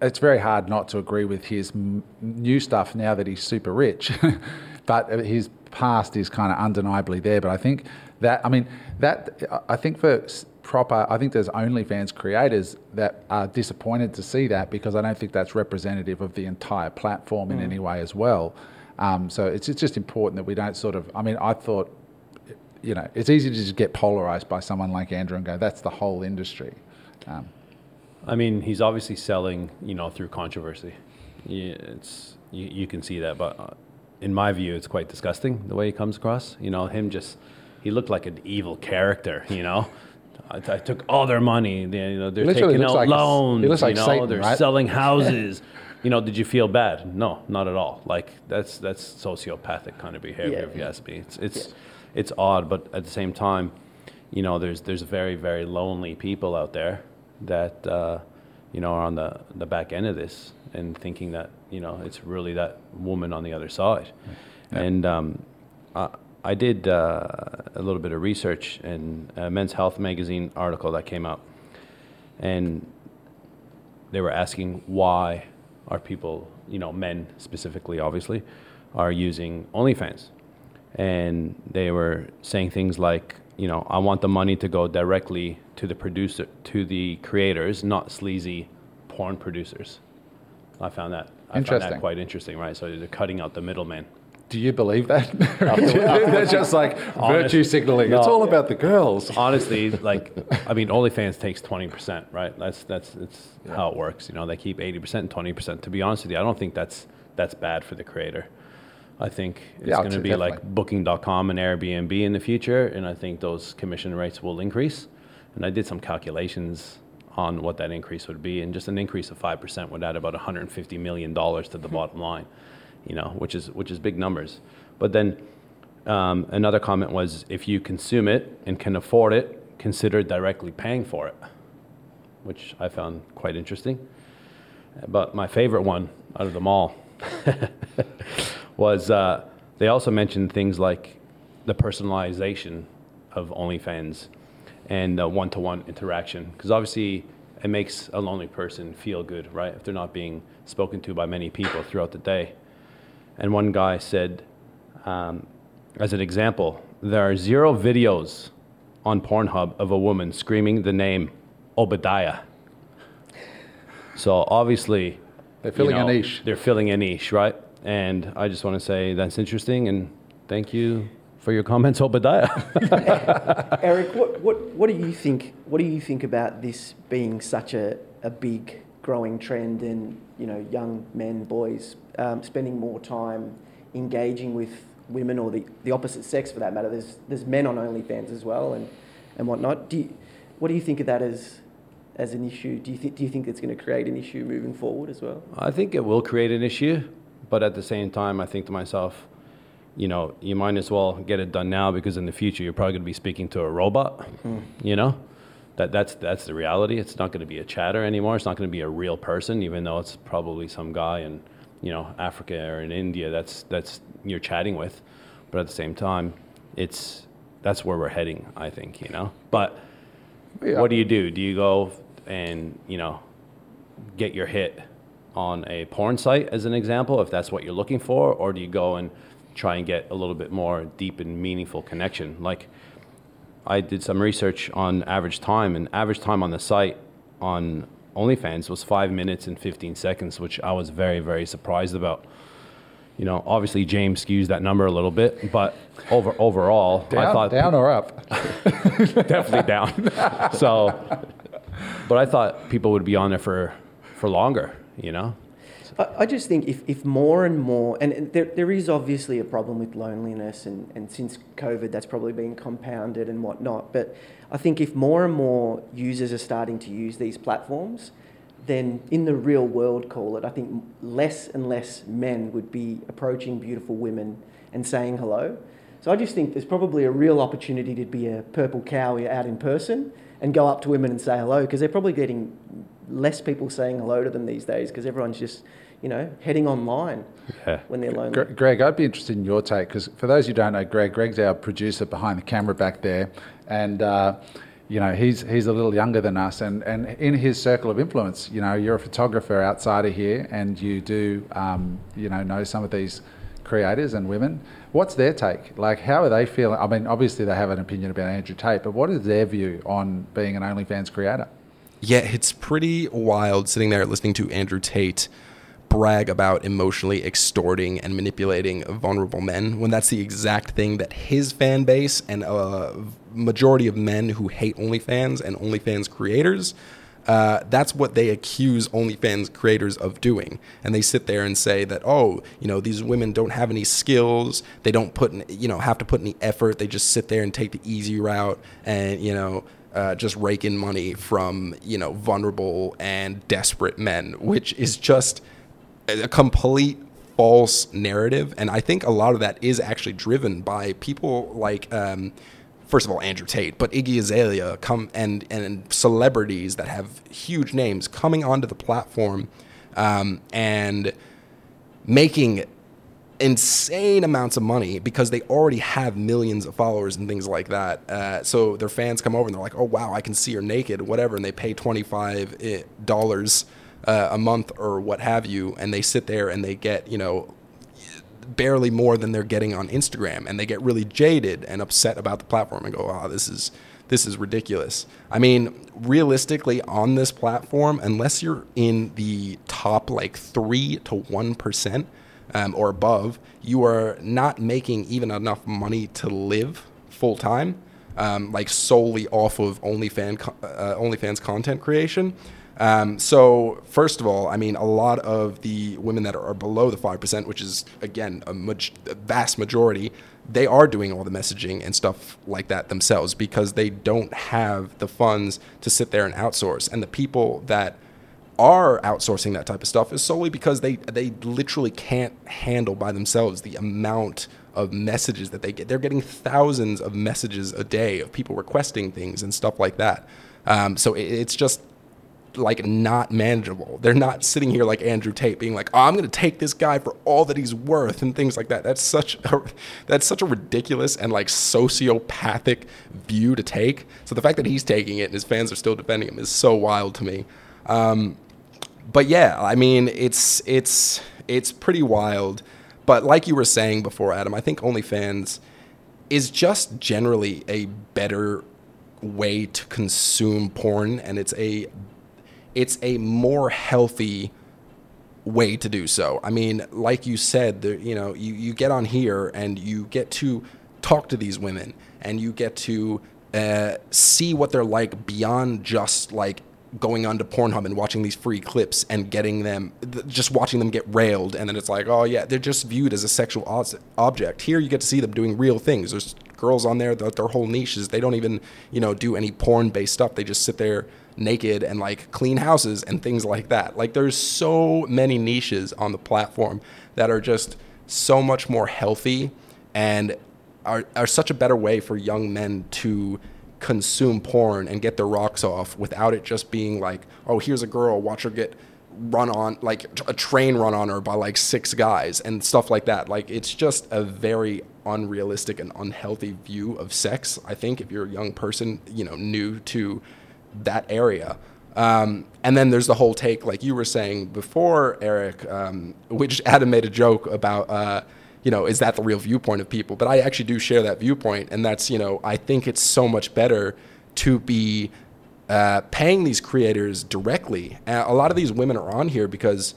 Speaker 2: It's very hard not to agree with his m- new stuff now that he's super rich, but his past is kind of undeniably there. But I think that, I mean, that I think for proper, I think there's OnlyFans creators that are disappointed to see that because I don't think that's representative of the entire platform in any way as well. Um, so it's, it's just important that we don't sort of. I mean, I thought you know, it's easy to just get polarized by someone like Andrew and go, that's the whole industry. Um,
Speaker 5: I mean, he's obviously selling, you know, through controversy. Yeah, it's you, you can see that, but uh, in my view, it's quite disgusting the way he comes across. You know, him just he looked like an evil character. You know, I, I took all their money. They, you know, they're
Speaker 2: literally
Speaker 5: taking out
Speaker 2: like a s- he
Speaker 5: loans.
Speaker 2: looks like
Speaker 5: you know,
Speaker 2: Satan,
Speaker 5: they're
Speaker 2: right?
Speaker 5: selling houses. you know, did you feel bad? No, not at all. Like that's that's sociopathic kind of behavior,
Speaker 4: Yeah.
Speaker 5: if you ask me. It's it's it's odd, but at the same time, you know, there's there's very very lonely people out there that uh, you know are on the the back end of this and thinking that you know it's really that woman on the other side. And um, I, I did uh, a little bit of research in a Men's Health magazine article that came out, and they were asking why are people, you know, men specifically, obviously, are using OnlyFans, and they were saying things like, you know, I want the money to go directly to the producer, to the creators, not sleazy porn producers. I found that. I that quite interesting, right? So they're cutting out the middleman.
Speaker 2: Do you believe that? They're just like virtue signaling. It's all about the girls.
Speaker 5: honestly, like I mean, OnlyFans takes twenty percent, right? That's that's it's how it works. You know, they keep eighty percent and twenty percent. To be honest with you, I don't think that's that's bad for the creator. I think it's
Speaker 2: Yeah,
Speaker 5: going to be like
Speaker 2: definitely.
Speaker 5: Booking.com and Airbnb in the future, and I think those commission rates will increase. And I did some calculations on what that increase would be, and just an increase of five percent would add about one hundred and fifty million dollars to the bottom line. You know, which is which is big numbers. But then um, another comment was if you consume it and can afford it, consider directly paying for it, which I found quite interesting. But my favorite one out of them all was uh, they also mentioned things like the personalization of OnlyFans and the one to one interaction. Because obviously, it makes a lonely person feel good, right? If they're not being spoken to by many people throughout the day. And one guy said, um, as an example, there are zero videos on Pornhub of a woman screaming the name Obadiah. So obviously,
Speaker 2: They're filling
Speaker 5: you
Speaker 2: a niche.
Speaker 5: They're filling a niche, right? And I just want to say that's interesting and thank you for your comments, Obadiah.
Speaker 4: Eric, what, what, what do you think? What do you think about this being such a, a big growing trend, and you know, young men, boys, um, spending more time engaging with women or the, the opposite sex for that matter? There's there's men on OnlyFans as well, and, and whatnot. Do you, what do you think of that as as an issue? Do you think do you think it's going to create an issue moving forward as well?
Speaker 5: I think it will create an issue, but at the same time, I think to myself, you know, you might as well get it done now because in the future you're probably going to be speaking to a robot. You know, that that's that's the reality. It's not going to be a chatter anymore. It's not going to be a real person, even though it's probably some guy in you know Africa or in India that's that's you're chatting with. But at the same time, it's that's where we're heading. I think you know, but.
Speaker 2: Yeah.
Speaker 5: What do you do? Do you go and you know get your hit on a porn site as an example, if that's what you're looking for, or do you go and try and get a little bit more deep and meaningful connection? Like I did some research on average time, and average time on the site on OnlyFans was five minutes and 15 seconds, which I was very, very surprised about. You know, obviously James skews that number a little bit, but over overall, I
Speaker 2: Down,
Speaker 5: thought
Speaker 2: down or up?
Speaker 5: definitely down. so, but I thought people would be on there for for longer. You know,
Speaker 4: I, just think if, if more and more, and, and there, there is obviously a problem with loneliness, and, and since COVID, that's probably been compounded and whatnot. But I think if more and more users are starting to use these platforms, then in the real world, call it, I think less and less men would be approaching beautiful women and saying hello. So I just think there's probably a real opportunity to be a purple cow out in person and go up to women and say hello because they're probably getting less people saying hello to them these days because everyone's just, you know, heading online
Speaker 5: Yeah.
Speaker 4: when they're lonely.
Speaker 2: Gre- Greg, I'd be interested in your take because for those who don't know, Greg, Greg's our producer behind the camera back there, and uh, you know he's he's a little younger than us, and and in his circle of influence, you know, you're a photographer outside of here, and you do um, you know know some of these creators and women. What's their take? Like, how are they feeling? I mean, obviously they have an opinion about Andrew Tate, but what is their view on being an OnlyFans creator?
Speaker 9: Yeah, it's pretty wild sitting there listening to Andrew Tate brag about emotionally extorting and manipulating vulnerable men when that's the exact thing that his fan base and a majority of men who hate OnlyFans and OnlyFans creators. Uh, that's what they accuse OnlyFans creators of doing, and they sit there and say that, oh, you know, these women don't have any skills, they don't put, in, you know, have to put any effort. They just sit there and take the easy route, and you know, uh, just rake in money from you know vulnerable and desperate men, which is just a complete false narrative. And I think a lot of that is actually driven by people like, um, first of all, Andrew Tate, but Iggy Azalea come and and celebrities that have huge names coming onto the platform um, and making insane amounts of money because they already have millions of followers and things like that. Uh, so their fans come over and they're like, "Oh wow, I can see her naked, whatever," and they pay twenty five dollars uh, a month or what have you, and they sit there and they get you know barely more than they're getting on Instagram, and they get really jaded and upset about the platform and go, "Wow, this is this is ridiculous." I mean, realistically, on this platform, unless you're in the top like three to one percent um, or above, you are not making even enough money to live full time, um, like solely off of OnlyFans uh, OnlyFans content creation. Um, so first of all, I mean, a lot of the women that are below the five percent, which is again a, maj- a vast majority, they are doing all the messaging and stuff like that themselves because they don't have the funds to sit there and outsource. And the people that are outsourcing that type of stuff is solely because they they literally can't handle by themselves the amount of messages that they get. They're getting thousands of messages a day of people requesting things and stuff like that. Um, so it, it's just like not manageable. They're not sitting here like Andrew Tate being like, "Oh, I'm going to take this guy for all that he's worth" and things like that. That's such a, that's such a ridiculous and like sociopathic view to take. So the fact that he's taking it and his fans are still defending him is so wild to me. Um, but yeah, I mean, it's it's it's pretty wild. But like you were saying before, Adam, I think OnlyFans is just generally a better way to consume porn, and it's a it's a more healthy way to do so. I mean, like you said, you know, you, you get on here and you get to talk to these women and you get to uh, see what they're like beyond just like going onto Pornhub and watching these free clips and getting them, th- just watching them get railed, and then it's like, oh yeah, they're just viewed as a sexual object. Here, you get to see them doing real things. There's girls on there that their whole niches they don't even, you know, do any porn-based stuff. They just sit there naked and like clean houses and things like that. Like there's so many niches on the platform that are just so much more healthy and are, are such a better way for young men to consume porn and get their rocks off without it just being like, oh, here's a girl, watch her get run on, like a train run on her by like six guys and stuff like that. Like it's just a very unrealistic and unhealthy view of sex. I think if you're a young person, you know, new to that area. Um, and then there's the whole take, like you were saying before, Eric, um, which Adam made a joke about. Uh, you know, is that the real viewpoint of people? But I actually do share that viewpoint, and that's you know, I think it's so much better to be uh, paying these creators directly. Uh, a lot of these women are on here because,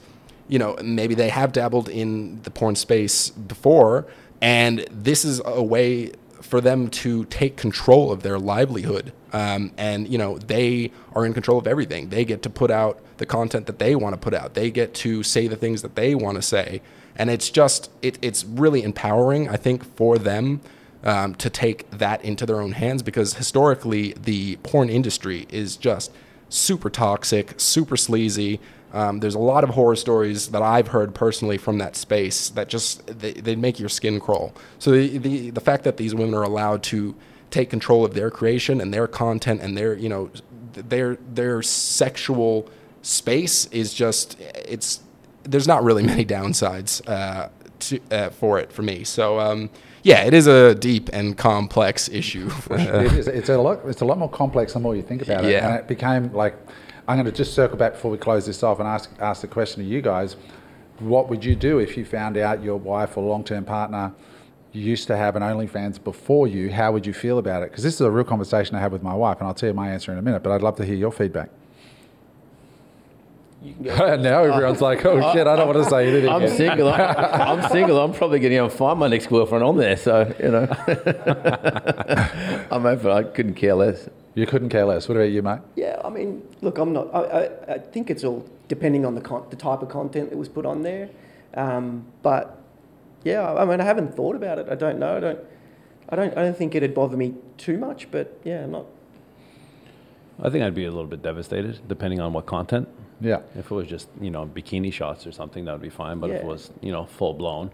Speaker 9: you know, maybe they have dabbled in the porn space before, and this is a way for them to take control of their livelihood. Um, and you know they are in control of everything. They get to put out the content that they want to put out. They get to say the things that they want to say, and it's just it, it's really empowering. I think for them um, to take that into their own hands because historically the porn industry is just super toxic, super sleazy. Um, there's a lot of horror stories that I've heard personally from that space that just they, they make your skin crawl. So the, the the fact that these women are allowed to take control of their creation and their content and their you know their their sexual space is just it's there's not really many downsides uh, to, uh, for it for me. So um, yeah, it is a deep and complex issue.
Speaker 2: it is, it's a lot. It's a lot more complex the more you think about it.
Speaker 9: Yeah.
Speaker 2: And it became like, I'm going to just circle back before we close this off and ask ask the question to you guys. What would you do if you found out your wife or long term partner used to have an OnlyFans before you? How would you feel about it? Because this is a real conversation I had with my wife, and I'll tell you my answer in a minute. But I'd love to hear your feedback. now everyone's like, "Oh shit, I don't want to say anything."
Speaker 3: I'm
Speaker 2: yet."
Speaker 3: single. I'm, I'm single. I'm probably going to find my next girlfriend on there. So you know, I'm open. I couldn't care less.
Speaker 2: You couldn't care less. What about you, mate?
Speaker 4: Yeah, I mean, look, I'm not. I, I, I think it's all depending on the con- the type of content that was put on there. Um, but yeah, I mean, I haven't thought about it. I don't know. I don't. I don't. I don't think it'd bother me too much. But yeah, I'm not.
Speaker 5: I think I'd be a little bit devastated, depending on what content.
Speaker 2: Yeah.
Speaker 5: If it was just you know bikini shots or something, that would be fine. But if it was you know full blown,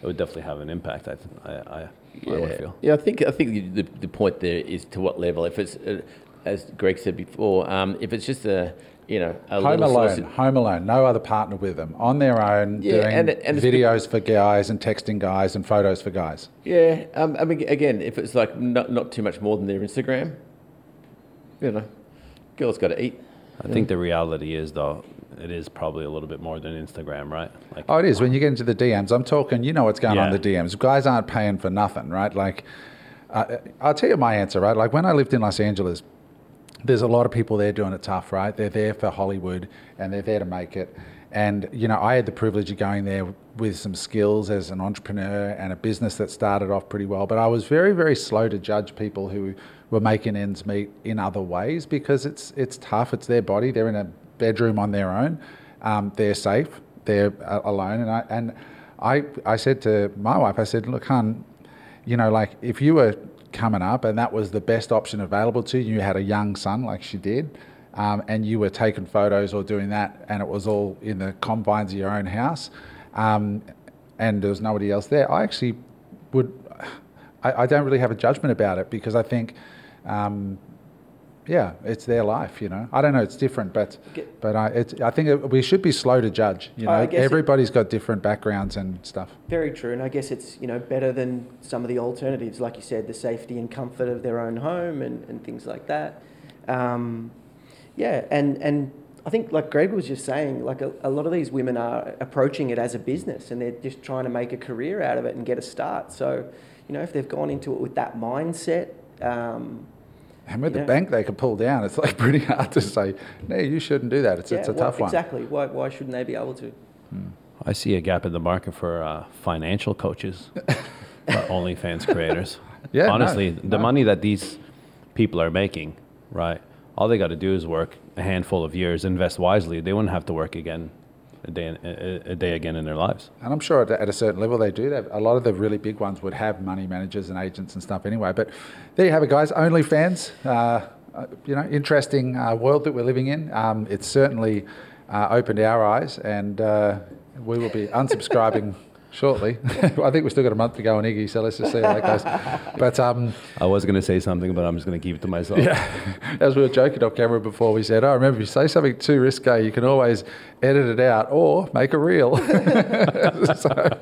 Speaker 5: it would definitely have an impact. I th- I, I, I would feel.
Speaker 3: yeah. I think I think the, the point there is to what level. If it's uh, as Greg said before, um, if it's just a you know a
Speaker 2: Home alone,
Speaker 3: sausage-
Speaker 2: home alone, no other partner with them, on their own,
Speaker 3: Yeah,
Speaker 2: doing
Speaker 3: and and it's
Speaker 2: videos for guys and texting guys and photos for guys.
Speaker 3: Yeah, um, I mean, again, if it's like not, not too much more than their Instagram, you know, girls got to eat.
Speaker 5: I think the reality is though, it is probably a little bit more than Instagram, right? Like
Speaker 2: Oh, it is. When you get into the DMs, I'm talking, you know what's going on in the DMs. Guys aren't paying for nothing, right? Like, uh, I'll tell you my answer, right? Like, when I lived in Los Angeles, there's a lot of people there doing it tough, right? They're there for Hollywood and they're there to make it. And, you know, I had the privilege of going there with some skills as an entrepreneur and a business that started off pretty well. But I was very, very slow to judge people who were making ends meet in other ways because it's, it's tough. It's their body. They're in a bedroom on their own. Um, they're safe. They're uh, alone. And I, and I, I said to my wife, I said, look, hon, you know, like if you were coming up and that was the best option available to you, you had a young son like she did, um, and you were taking photos or doing that, and it was all in the confines of your own house, um, and there was nobody else there, I actually would, I, I don't really have a judgment about it because I think, um, yeah, it's their life, you know. I don't know, it's different, but
Speaker 4: Get-
Speaker 2: but I, it's, I think it, we should be slow to judge. You know,
Speaker 4: guess it-
Speaker 2: everybody's got different backgrounds and stuff.
Speaker 4: Very true, and I guess it's you know better than some of the alternatives, like you said, the safety and comfort of their own home and, and things like that. Um, yeah, and and I think like Greg was just saying, like a, a lot of these women are approaching it as a business, and they're just trying to make a career out of it and get a start. So, you know, if they've gone into it with that mindset. Um,
Speaker 2: And with
Speaker 4: Yeah.
Speaker 2: the bank they could pull down, it's like pretty hard to say, no, you shouldn't do that. It's, it's a
Speaker 4: well,
Speaker 2: tough one.
Speaker 4: Exactly. Why, why shouldn't they be able to?
Speaker 5: I see a gap in the market for uh, financial coaches, for OnlyFans creators.
Speaker 2: Yeah, no,
Speaker 5: honestly, the
Speaker 2: no.
Speaker 5: money that these people are making, right? All they got to do is work a handful of years, invest wisely. They wouldn't have to work again, a day, a, a day again in their lives.
Speaker 2: And I'm sure at, at a certain level they do that. A lot of the really big ones would have money managers and agents and stuff anyway. But there you have it, guys. OnlyFans, uh, uh, you know, interesting uh, world that we're living in. Um, it's certainly uh, opened our eyes, and uh, we will be unsubscribing shortly. I think we've still got a month to go on Iggy, so let's just see how that goes. But um,
Speaker 5: I was going to say something, but I'm just going to keep it to myself.
Speaker 2: Yeah, as we were joking off camera before, we said, "Oh, remember, if you say something too risque, you can always edit it out or make a reel." so,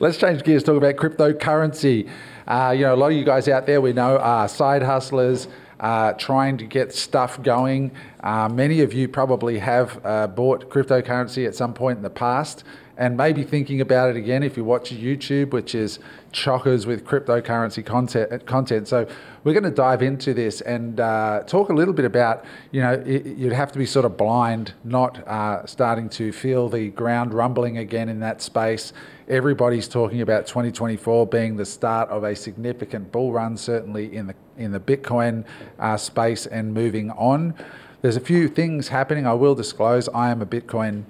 Speaker 2: let's change gears. Talk about cryptocurrency. Uh, you know, a lot of you guys out there we know are side hustlers. Uh, trying to get stuff going. Uh, many of you probably have uh, bought cryptocurrency at some point in the past and maybe thinking about it again if you watch YouTube, which is chockers with cryptocurrency content. content. So we're going to dive into this and uh, talk a little bit about, you know, it, you'd have to be sort of blind, not uh, starting to feel the ground rumbling again in that space. Everybody's talking about 2024 being the start of a significant bull run, certainly in the in the Bitcoin uh, space and moving on. There's a few things happening. I will disclose I am a Bitcoin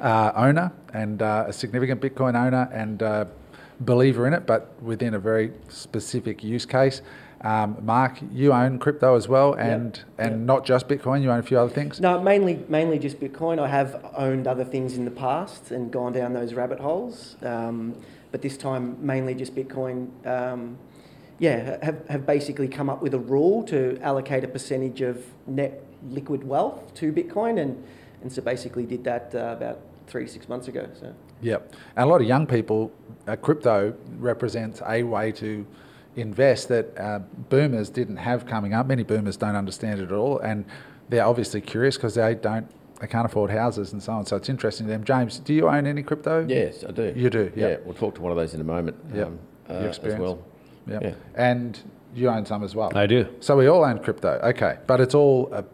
Speaker 2: uh, owner and uh, a significant Bitcoin owner and uh, believer in it, but within a very specific use case. Um, Mark, you own crypto as well, and and
Speaker 4: Yep.
Speaker 2: not just Bitcoin. You own a few other things.
Speaker 4: No, mainly mainly just Bitcoin. I have owned other things in the past and gone down those rabbit holes, um, but this time mainly just Bitcoin. Um, yeah, have, have basically come up with a rule to allocate a percentage of net liquid wealth to Bitcoin, and and so basically did that uh, about three six months ago. So
Speaker 2: Yep. And a lot of young people, uh, crypto represents a way to invest that uh, boomers didn't have coming up. Many boomers don't understand it at all, and they're obviously curious because they don't, they can't afford houses and so on. So it's interesting to them. James, do you own any crypto?
Speaker 3: Yes, I do.
Speaker 2: You do,
Speaker 3: Yeah,
Speaker 2: yeah.
Speaker 3: we'll talk to one of those in a moment.
Speaker 2: Yeah,
Speaker 3: um,
Speaker 2: Your
Speaker 3: uh, as
Speaker 2: experience.
Speaker 3: well.
Speaker 2: Yep.
Speaker 3: Yeah.
Speaker 2: And you own some as well.
Speaker 5: I do.
Speaker 2: So we all own crypto, okay, but it's all a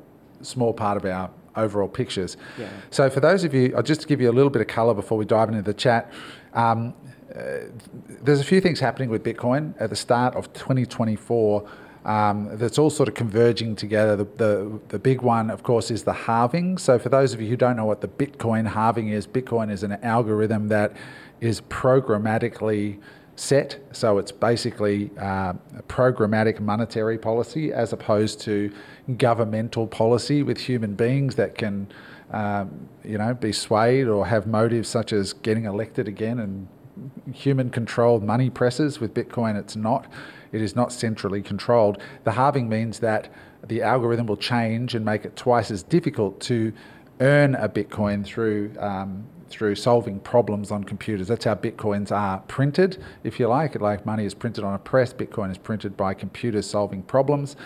Speaker 2: small part of our overall pictures.
Speaker 4: Yeah.
Speaker 2: So for those of you, I'll just give you a little bit of color before we dive into the chat. Um, uh, there's a few things happening with Bitcoin at the start of 2024. Um, that's all sort of converging together. The, the the big one, of course, is the halving. So, for those of you who don't know what the Bitcoin halving is, Bitcoin is an algorithm that is programmatically set. So it's basically uh, a programmatic monetary policy as opposed to governmental policy with human beings that can, um, you know, be swayed or have motives such as getting elected again and human controlled money presses. With Bitcoin, it's not. It is not centrally controlled. The halving means that the algorithm will change and make it twice as difficult to earn a Bitcoin through um, through solving problems on computers. That's how Bitcoins are printed, if you like. Like money is printed on a press, Bitcoin is printed by computers solving problems.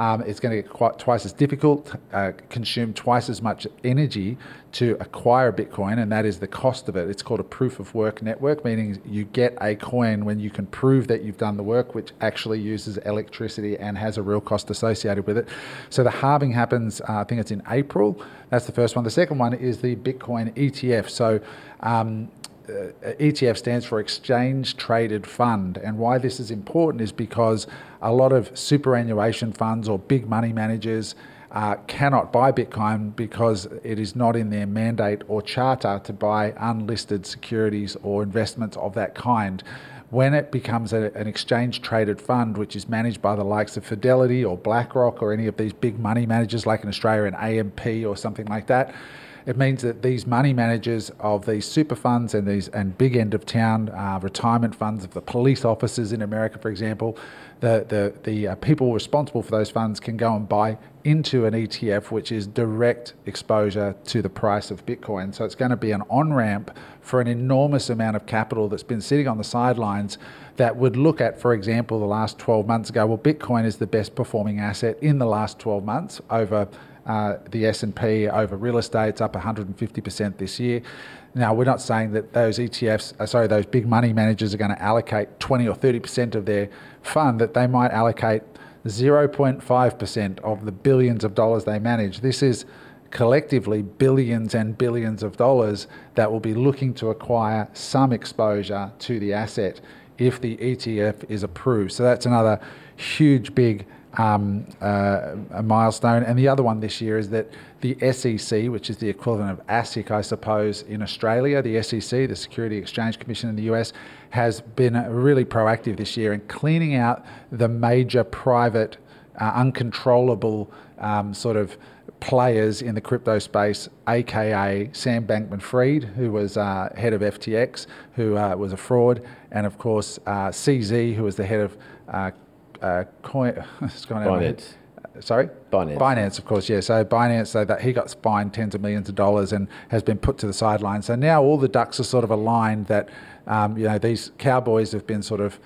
Speaker 2: Um, it's going to get quite twice as difficult, uh, consume twice as much energy to acquire Bitcoin, and that is the cost of it. It's called a proof of work network, meaning you get a coin when you can prove that you've done the work, which actually uses electricity and has a real cost associated with it. So the halving happens, uh, I think it's in April. That's the first one. The second one is the Bitcoin ETF. So um, ETF stands for Exchange Traded Fund. And why this is important is because a lot of superannuation funds or big money managers uh, cannot buy Bitcoin because it is not in their mandate or charter to buy unlisted securities or investments of that kind. When it becomes a, an exchange traded fund, which is managed by the likes of Fidelity or BlackRock or any of these big money managers like in Australia, an AMP or something like that, it means that these money managers of these super funds and these and big end of town uh, retirement funds of the police officers in America, for example, the the the uh, people responsible for those funds can go and buy into an ETF, which is direct exposure to the price of Bitcoin. So it's going to be an on ramp for an enormous amount of capital that's been sitting on the sidelines that would look at, for example, the last 12 months ago. Well, Bitcoin is the best performing asset in the last 12 months over uh, the S&P over real estate. It's up 150% this year. Now, we're not saying that those ETFs, uh, sorry, those big money managers are going to allocate 20 or 30% of their fund, that they might allocate 0.5% of the billions of dollars they manage. This is collectively billions and billions of dollars that will be looking to acquire some exposure to the asset if the ETF is approved. So that's another huge, big um, uh, a milestone. And the other one this year is that the SEC, which is the equivalent of ASIC, I suppose, in Australia, the SEC, the Security Exchange Commission in the US, has been really proactive this year in cleaning out the major private, uh, uncontrollable um, sort of players in the crypto space, aka Sam Bankman Fried, who was uh, head of FTX, who uh, was a fraud, and of course uh, CZ, who was the head of uh, uh, coin. it's gone out
Speaker 3: Binance.
Speaker 2: Sorry,
Speaker 3: Binance.
Speaker 2: Binance, of course, yeah. So Binance, so that he got fined tens of millions of dollars and has been put to the sidelines. So now all the ducks are sort of aligned that um, you know these cowboys have been sort of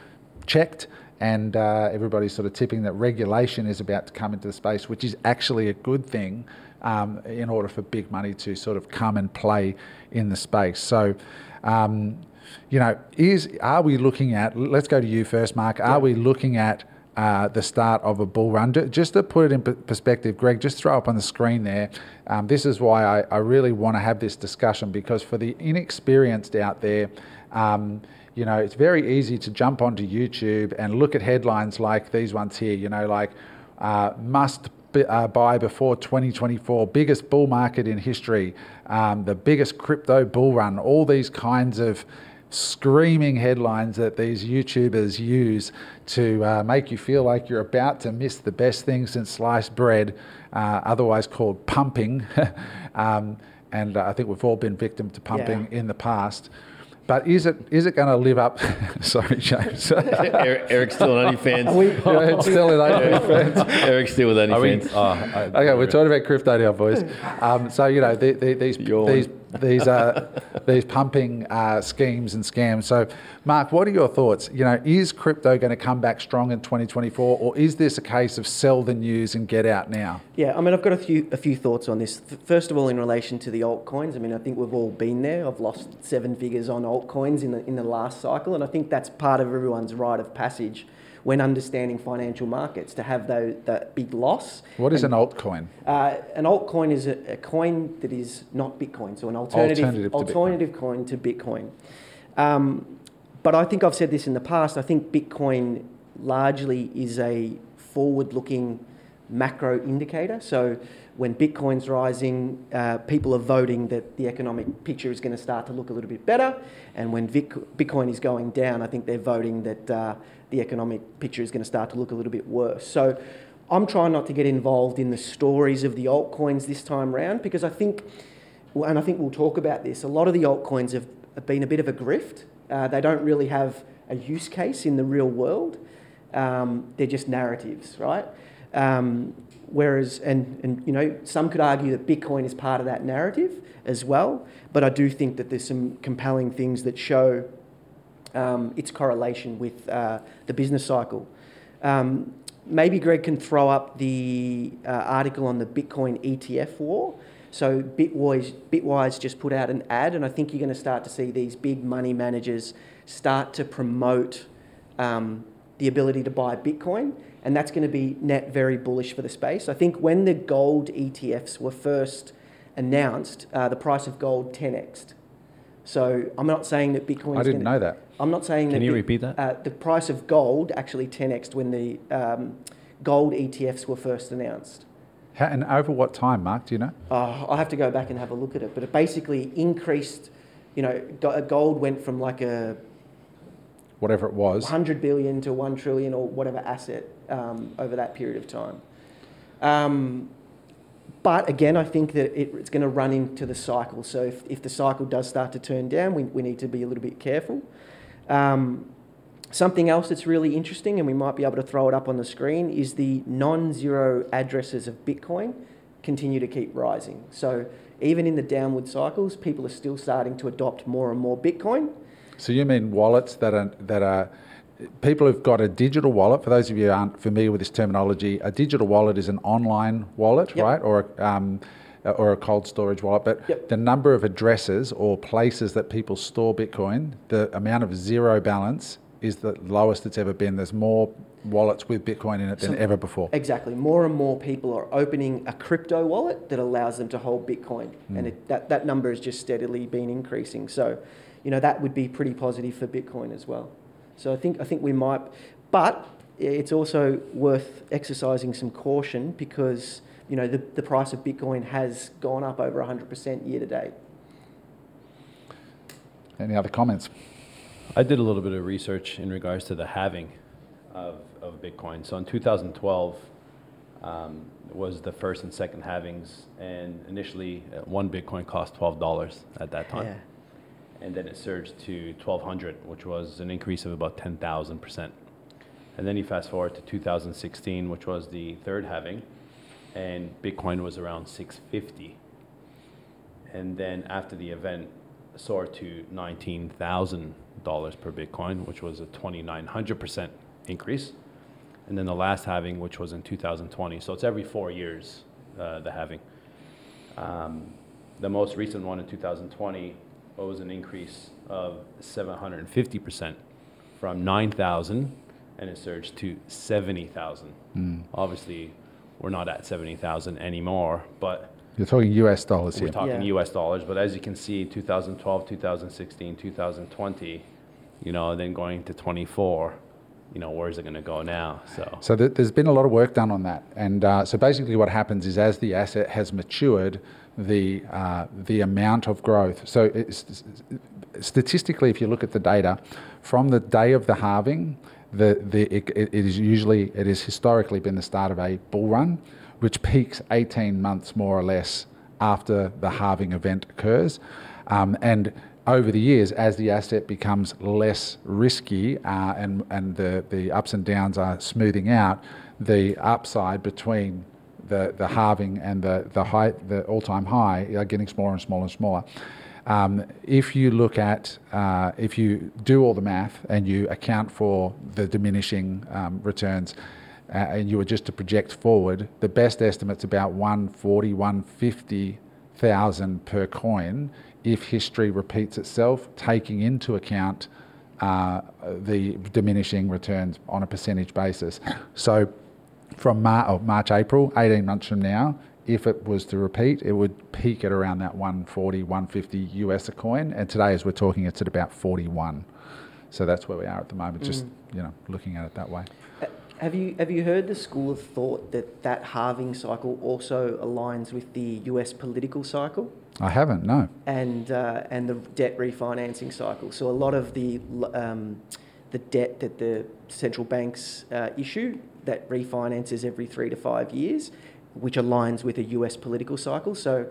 Speaker 2: checked, and uh, everybody's sort of tipping that regulation is about to come into the space, which is actually a good thing. Um, in order for big money to sort of come and play in the space. So, um, you know, is are we looking at? Let's go to you first, Mark. Are we looking at uh, the start of a bull run. Just to put it in perspective, Greg, just throw up on the screen there. Um, this is why I, I really want to have this discussion because for the inexperienced out there, um, you know, it's very easy to jump onto YouTube and look at headlines like these ones here, you know, like uh, must uh, buy before 2024, biggest bull market in history, um, the biggest crypto bull run, all these kinds of screaming headlines that these YouTubers use to uh, make you feel like you're about to miss the best thing since sliced bread, uh, otherwise called pumping. um, and uh, I think we've all been victim to pumping yeah. in the past. But is it is it going to live up? Sorry, James.
Speaker 3: Eric, Eric's still on OnlyFans.
Speaker 2: We, yeah, still in OnlyFans.
Speaker 3: Eric's still with OnlyFans.
Speaker 2: Oh, I, okay, we're talking about crypto now, boys. Um, so you know the, the, these these these uh, these pumping uh, schemes and scams. So, Mark, what are your thoughts? You know, is crypto going to come back strong in 2024, or is this a case of sell the news and get out now?
Speaker 4: Yeah, I mean, I've got a few a few thoughts on this. First of all, in relation to the altcoins, I mean, I think we've all been there. I've lost seven figures on altcoins in the in the last cycle, and I think that's part of everyone's rite of passage when understanding financial markets to have those, that big loss.
Speaker 2: What is and, an altcoin?
Speaker 4: Uh, an altcoin is a, a, coin that is not Bitcoin, so an alternative alternative, alternative coin to Bitcoin. Um, but I think I've said this in the past. I think Bitcoin largely is a forward-looking macro indicator. So when Bitcoin's rising, uh, people are voting that the economic picture is going to start to look a little bit better. And when Vic- Bitcoin is going down, I think they're voting that uh, the economic picture is going to start to look a little bit worse. So I'm trying not to get involved in the stories of the altcoins this time round because I think, and I think we'll talk about this, a lot of the altcoins have, been a bit of a grift. Uh, they don't really have a use case in the real world. Um, they're just narratives, right? Um, Whereas, and, and you know, some could argue that Bitcoin is part of that narrative as well, but I do think that there's some compelling things that show um, its correlation with uh, the business cycle. Um, maybe Greg can throw up the uh, article on the Bitcoin ETF war. So Bitwise, Bitwise just put out an ad, and I think you're going to start to see these big money managers start to promote um, the ability to buy Bitcoin, and that's going to be net very bullish for the space. I think when the gold ETFs were first announced, uh, the price of gold 10xed. So I'm not saying that Bitcoin.
Speaker 2: I didn't
Speaker 4: gonna,
Speaker 2: know that.
Speaker 4: I'm not saying that.
Speaker 5: Can you
Speaker 4: Bit-
Speaker 5: repeat that?
Speaker 4: Uh, the price of gold actually 10xed when the um, gold ETFs were first announced.
Speaker 2: How, and over what time, Mark? Do you know?
Speaker 4: Uh, I'll have to go back and have a look at it, but it basically increased. You know, gold went from like a
Speaker 2: Whatever it was.
Speaker 4: 100 billion to 1 trillion or whatever asset um, over that period of time. Um, but again, I think that it, it's going to run into the cycle. So if, if the cycle does start to turn down, we, we need to be a little bit careful. Um, something else that's really interesting, and we might be able to throw it up on the screen, is the non zero addresses of Bitcoin continue to keep rising. So even in the downward cycles, people are still starting to adopt more and more Bitcoin.
Speaker 2: So you mean wallets that are that are people who've got a digital wallet? For those of you who aren't familiar with this terminology, a digital wallet is an online wallet,
Speaker 4: Yep.
Speaker 2: right, or a, um, or a cold storage wallet. But
Speaker 4: Yep.
Speaker 2: the number of addresses or places that people store Bitcoin, the amount of zero balance is the lowest it's ever been. There's more wallets with Bitcoin in it than
Speaker 4: So-
Speaker 2: ever before.
Speaker 4: Exactly. More and more people are opening a crypto wallet that allows them to hold Bitcoin, and it, that, that number has just steadily been increasing. So, you know, that would be pretty positive for Bitcoin as well. So I think I think we might, but it's also worth exercising some caution because you know the, the price of Bitcoin has gone up over 100% year to date.
Speaker 2: Any other comments?
Speaker 5: I did a little bit of research in regards to the halving of, of Bitcoin. So in 2012 um, was the first and second halvings, and initially uh, one Bitcoin cost $12 at that time.
Speaker 4: Yeah.
Speaker 5: And then it surged to 1200 which was an increase of about 10,000%. And then you fast forward to 2016, which was the third halving, and Bitcoin was around 650 and then after the event soared to $19,000 per Bitcoin, which was a 2,900% increase. And then the last halving, which was in 2020. So it's every four years, uh, the halving. Um, the most recent one in 2020 was an increase of 750% from 9,000 and it surged to 70,000. Obviously, we're not at 70,000 anymore, but
Speaker 2: You're talking US dollars here.
Speaker 5: we're talking
Speaker 4: Yeah.
Speaker 5: US dollars, but as you can see, 2012, 2016, 2020, you know, then going to 24, you know, where's it going to go now? So,
Speaker 2: So th- there's been a lot of work done on that, and uh, so basically what happens is as the asset has matured, the uh, the amount of growth. So statistically, if you look at the data, from the day of the halving, the, the it, it is usually it has historically been the start of a bull run, which peaks 18 months more or less after the halving event occurs, um, and over the years, as the asset becomes less risky uh, and, and the, the ups and downs are smoothing out, the upside between the, the halving and the, the, high, the all-time high are getting smaller and smaller and smaller. Um, if you look at, uh, if you do all the math and you account for the diminishing um, returns, uh, and you were just to project forward, the best estimate's about 140, 150,000 per coin if history repeats itself, taking into account uh, the diminishing returns on a percentage basis. So from Mar- oh, March, April, 18 months from now, if it was to repeat, it would peak at around that 140, 150 US a coin. And today, as we're talking, it's at about 41. So that's where we are at the moment, just, you know, looking at it that way.
Speaker 4: Uh, Have you have you heard the school of thought that that halving cycle also aligns with the U.S. political cycle
Speaker 2: I haven't, no.
Speaker 4: and uh, and the debt refinancing cycle? So a lot of the um, the debt that the central banks uh, issue that refinances every three to five years, which aligns with a U.S. political cycle. So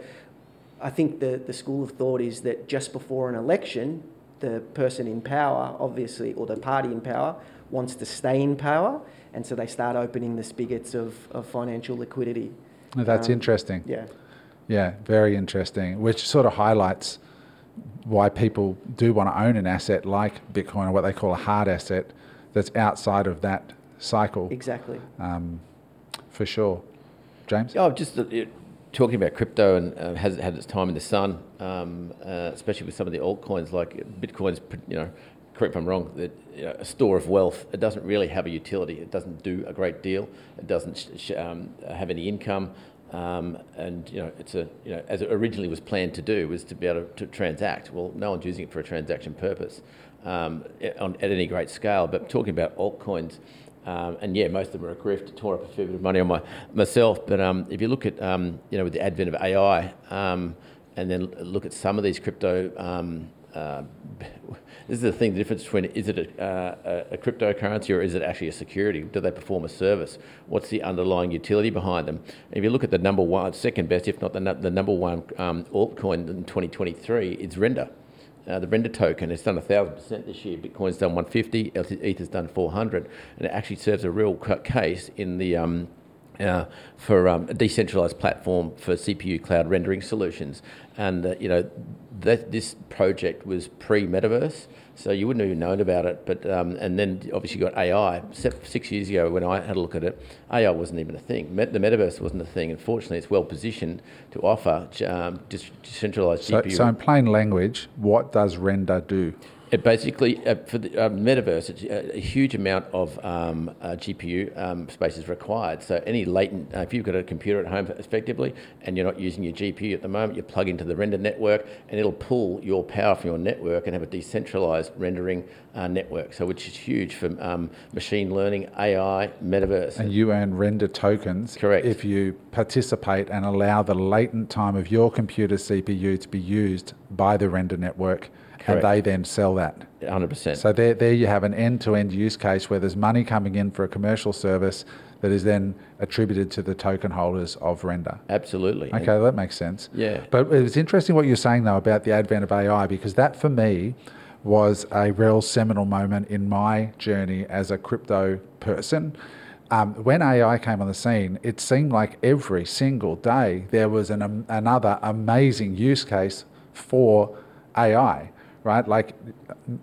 Speaker 4: I think the the school of thought is that just before an election, the person in power, obviously, or the party in power, wants to stay in power, and so they start opening the spigots of, of financial liquidity.
Speaker 2: That's
Speaker 4: Um,
Speaker 2: interesting.
Speaker 4: Yeah.
Speaker 2: Yeah, very interesting, which sort of highlights why people do want to own an asset like Bitcoin or what they call a hard asset that's outside of that cycle
Speaker 4: Exactly.
Speaker 2: um, for sure. James?
Speaker 3: Oh, just uh, talking about crypto and uh, has had its time in the sun, um, uh, especially with some of the altcoins like Bitcoin's. You know, correct if I'm wrong. That you know, a store of wealth. It doesn't really have a utility. It doesn't do a great deal. It doesn't sh- sh- um, have any income. Um, and you know, it's a you know, as it originally was planned to do, was to be able to, to transact. Well, no one's using it for a transaction purpose um, on, at any great scale. But talking about altcoins, um, and yeah, most of them are a grift. Tore up a fair bit of money on my myself. But um, if you look at um, you know with the advent of AI, um, and then look at some of these crypto. Um, uh, this is the thing: the difference between is it a, uh, a cryptocurrency or is it actually a security? Do they perform a service? What's the underlying utility behind them? If you look at the number one, second best, if not the, the number one um, altcoin in 2023, it's Render. Uh, the render token has done 1,000% this year. Bitcoin's done 150, Ether's done 400, and it actually serves a real case in the um, uh, for um, a decentralized platform for CPU cloud rendering solutions. And uh, you know, that this project was pre-metaverse, so you wouldn't have even known about it. But um, and then obviously you got AI. Six years ago, when I had a look at it, AI wasn't even a thing. Met- the metaverse wasn't a thing. Unfortunately, it's well positioned to offer um, decentralized
Speaker 2: So,
Speaker 3: GPU.
Speaker 2: so in plain language, what does render do?
Speaker 3: It basically, uh, for the uh, metaverse, it's a, a huge amount of um, uh, GPU um, space is required. So any latent, uh, if you've got a computer at home effectively and you're not using your GPU at the moment, you plug into the render network and it'll pull your power from your network and have a decentralized rendering uh, network. So which is huge for um, machine learning, AI, metaverse.
Speaker 2: And you earn render tokens
Speaker 3: Correct.
Speaker 2: if you participate and allow the latent time of your computer CPU to be used by the render network, and they then sell that.
Speaker 3: 100%.
Speaker 2: So there, there you have an end-to-end use case where there's money coming in for a commercial service that is then attributed to the token holders of render.
Speaker 3: Absolutely.
Speaker 2: Okay, that makes sense.
Speaker 3: Yeah.
Speaker 2: But it's interesting what you're saying though about the advent of AI because that for me was a real seminal moment in my journey as a crypto person. Um, when AI came on the scene, it seemed like every single day there was an, um, another amazing use case for AI, right? Like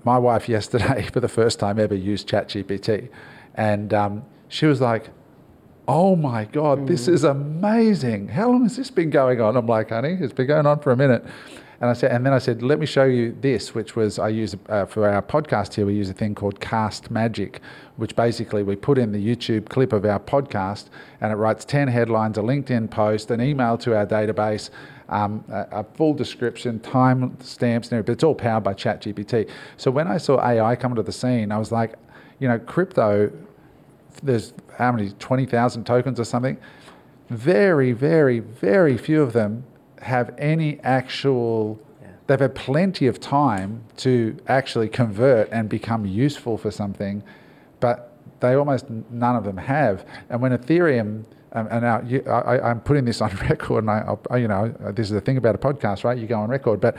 Speaker 2: my wife yesterday, for the first time ever, used ChatGPT, and um, she was like, oh my God, this is amazing. How long has this been going on? I'm like, honey, it's been going on for a minute. And I said, and then I said, let me show you this, which was I use uh, for our podcast here. We use a thing called Castmagic, which basically we put in the YouTube clip of our podcast, and it writes ten headlines, a LinkedIn post, an email to our database, um, a, a full description, time stamps, and everything. But it's all powered by ChatGPT. So when I saw AI come to the scene, I was like, you know, crypto there's how many 20,000 tokens or something. Very, very, very few of them have any actual. They've had plenty of time to actually convert and become useful for something, but they almost none of them have. And when Ethereum, um, and now you, I, I'm putting this on record, and I, I'll, you know, this is the thing about a podcast, right? You go on record, but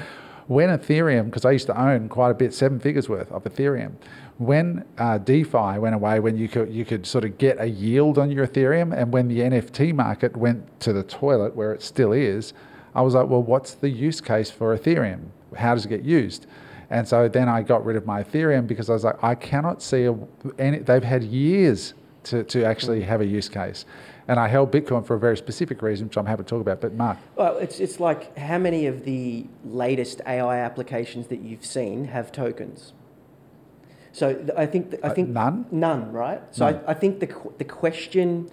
Speaker 2: when Ethereum, because I used to own quite a bit, seven figures worth of Ethereum, when uh, DeFi went away, when you could you could sort of get a yield on your Ethereum, and when the NFT market went to the toilet, where it still is, I was like, well, what's the use case for Ethereum? How does it get used? And so then I got rid of my Ethereum because I was like, I cannot see a, any. They've had years to, to actually have a use case, and I held Bitcoin for a very specific reason, which I'm happy to talk about. But Mark,
Speaker 4: Well, it's, it's like how many of the latest AI applications that you've seen have tokens? So th- I think th- I
Speaker 2: Uh,
Speaker 4: think
Speaker 2: none?
Speaker 4: none, right? So
Speaker 2: None.
Speaker 4: I, I think the qu- the question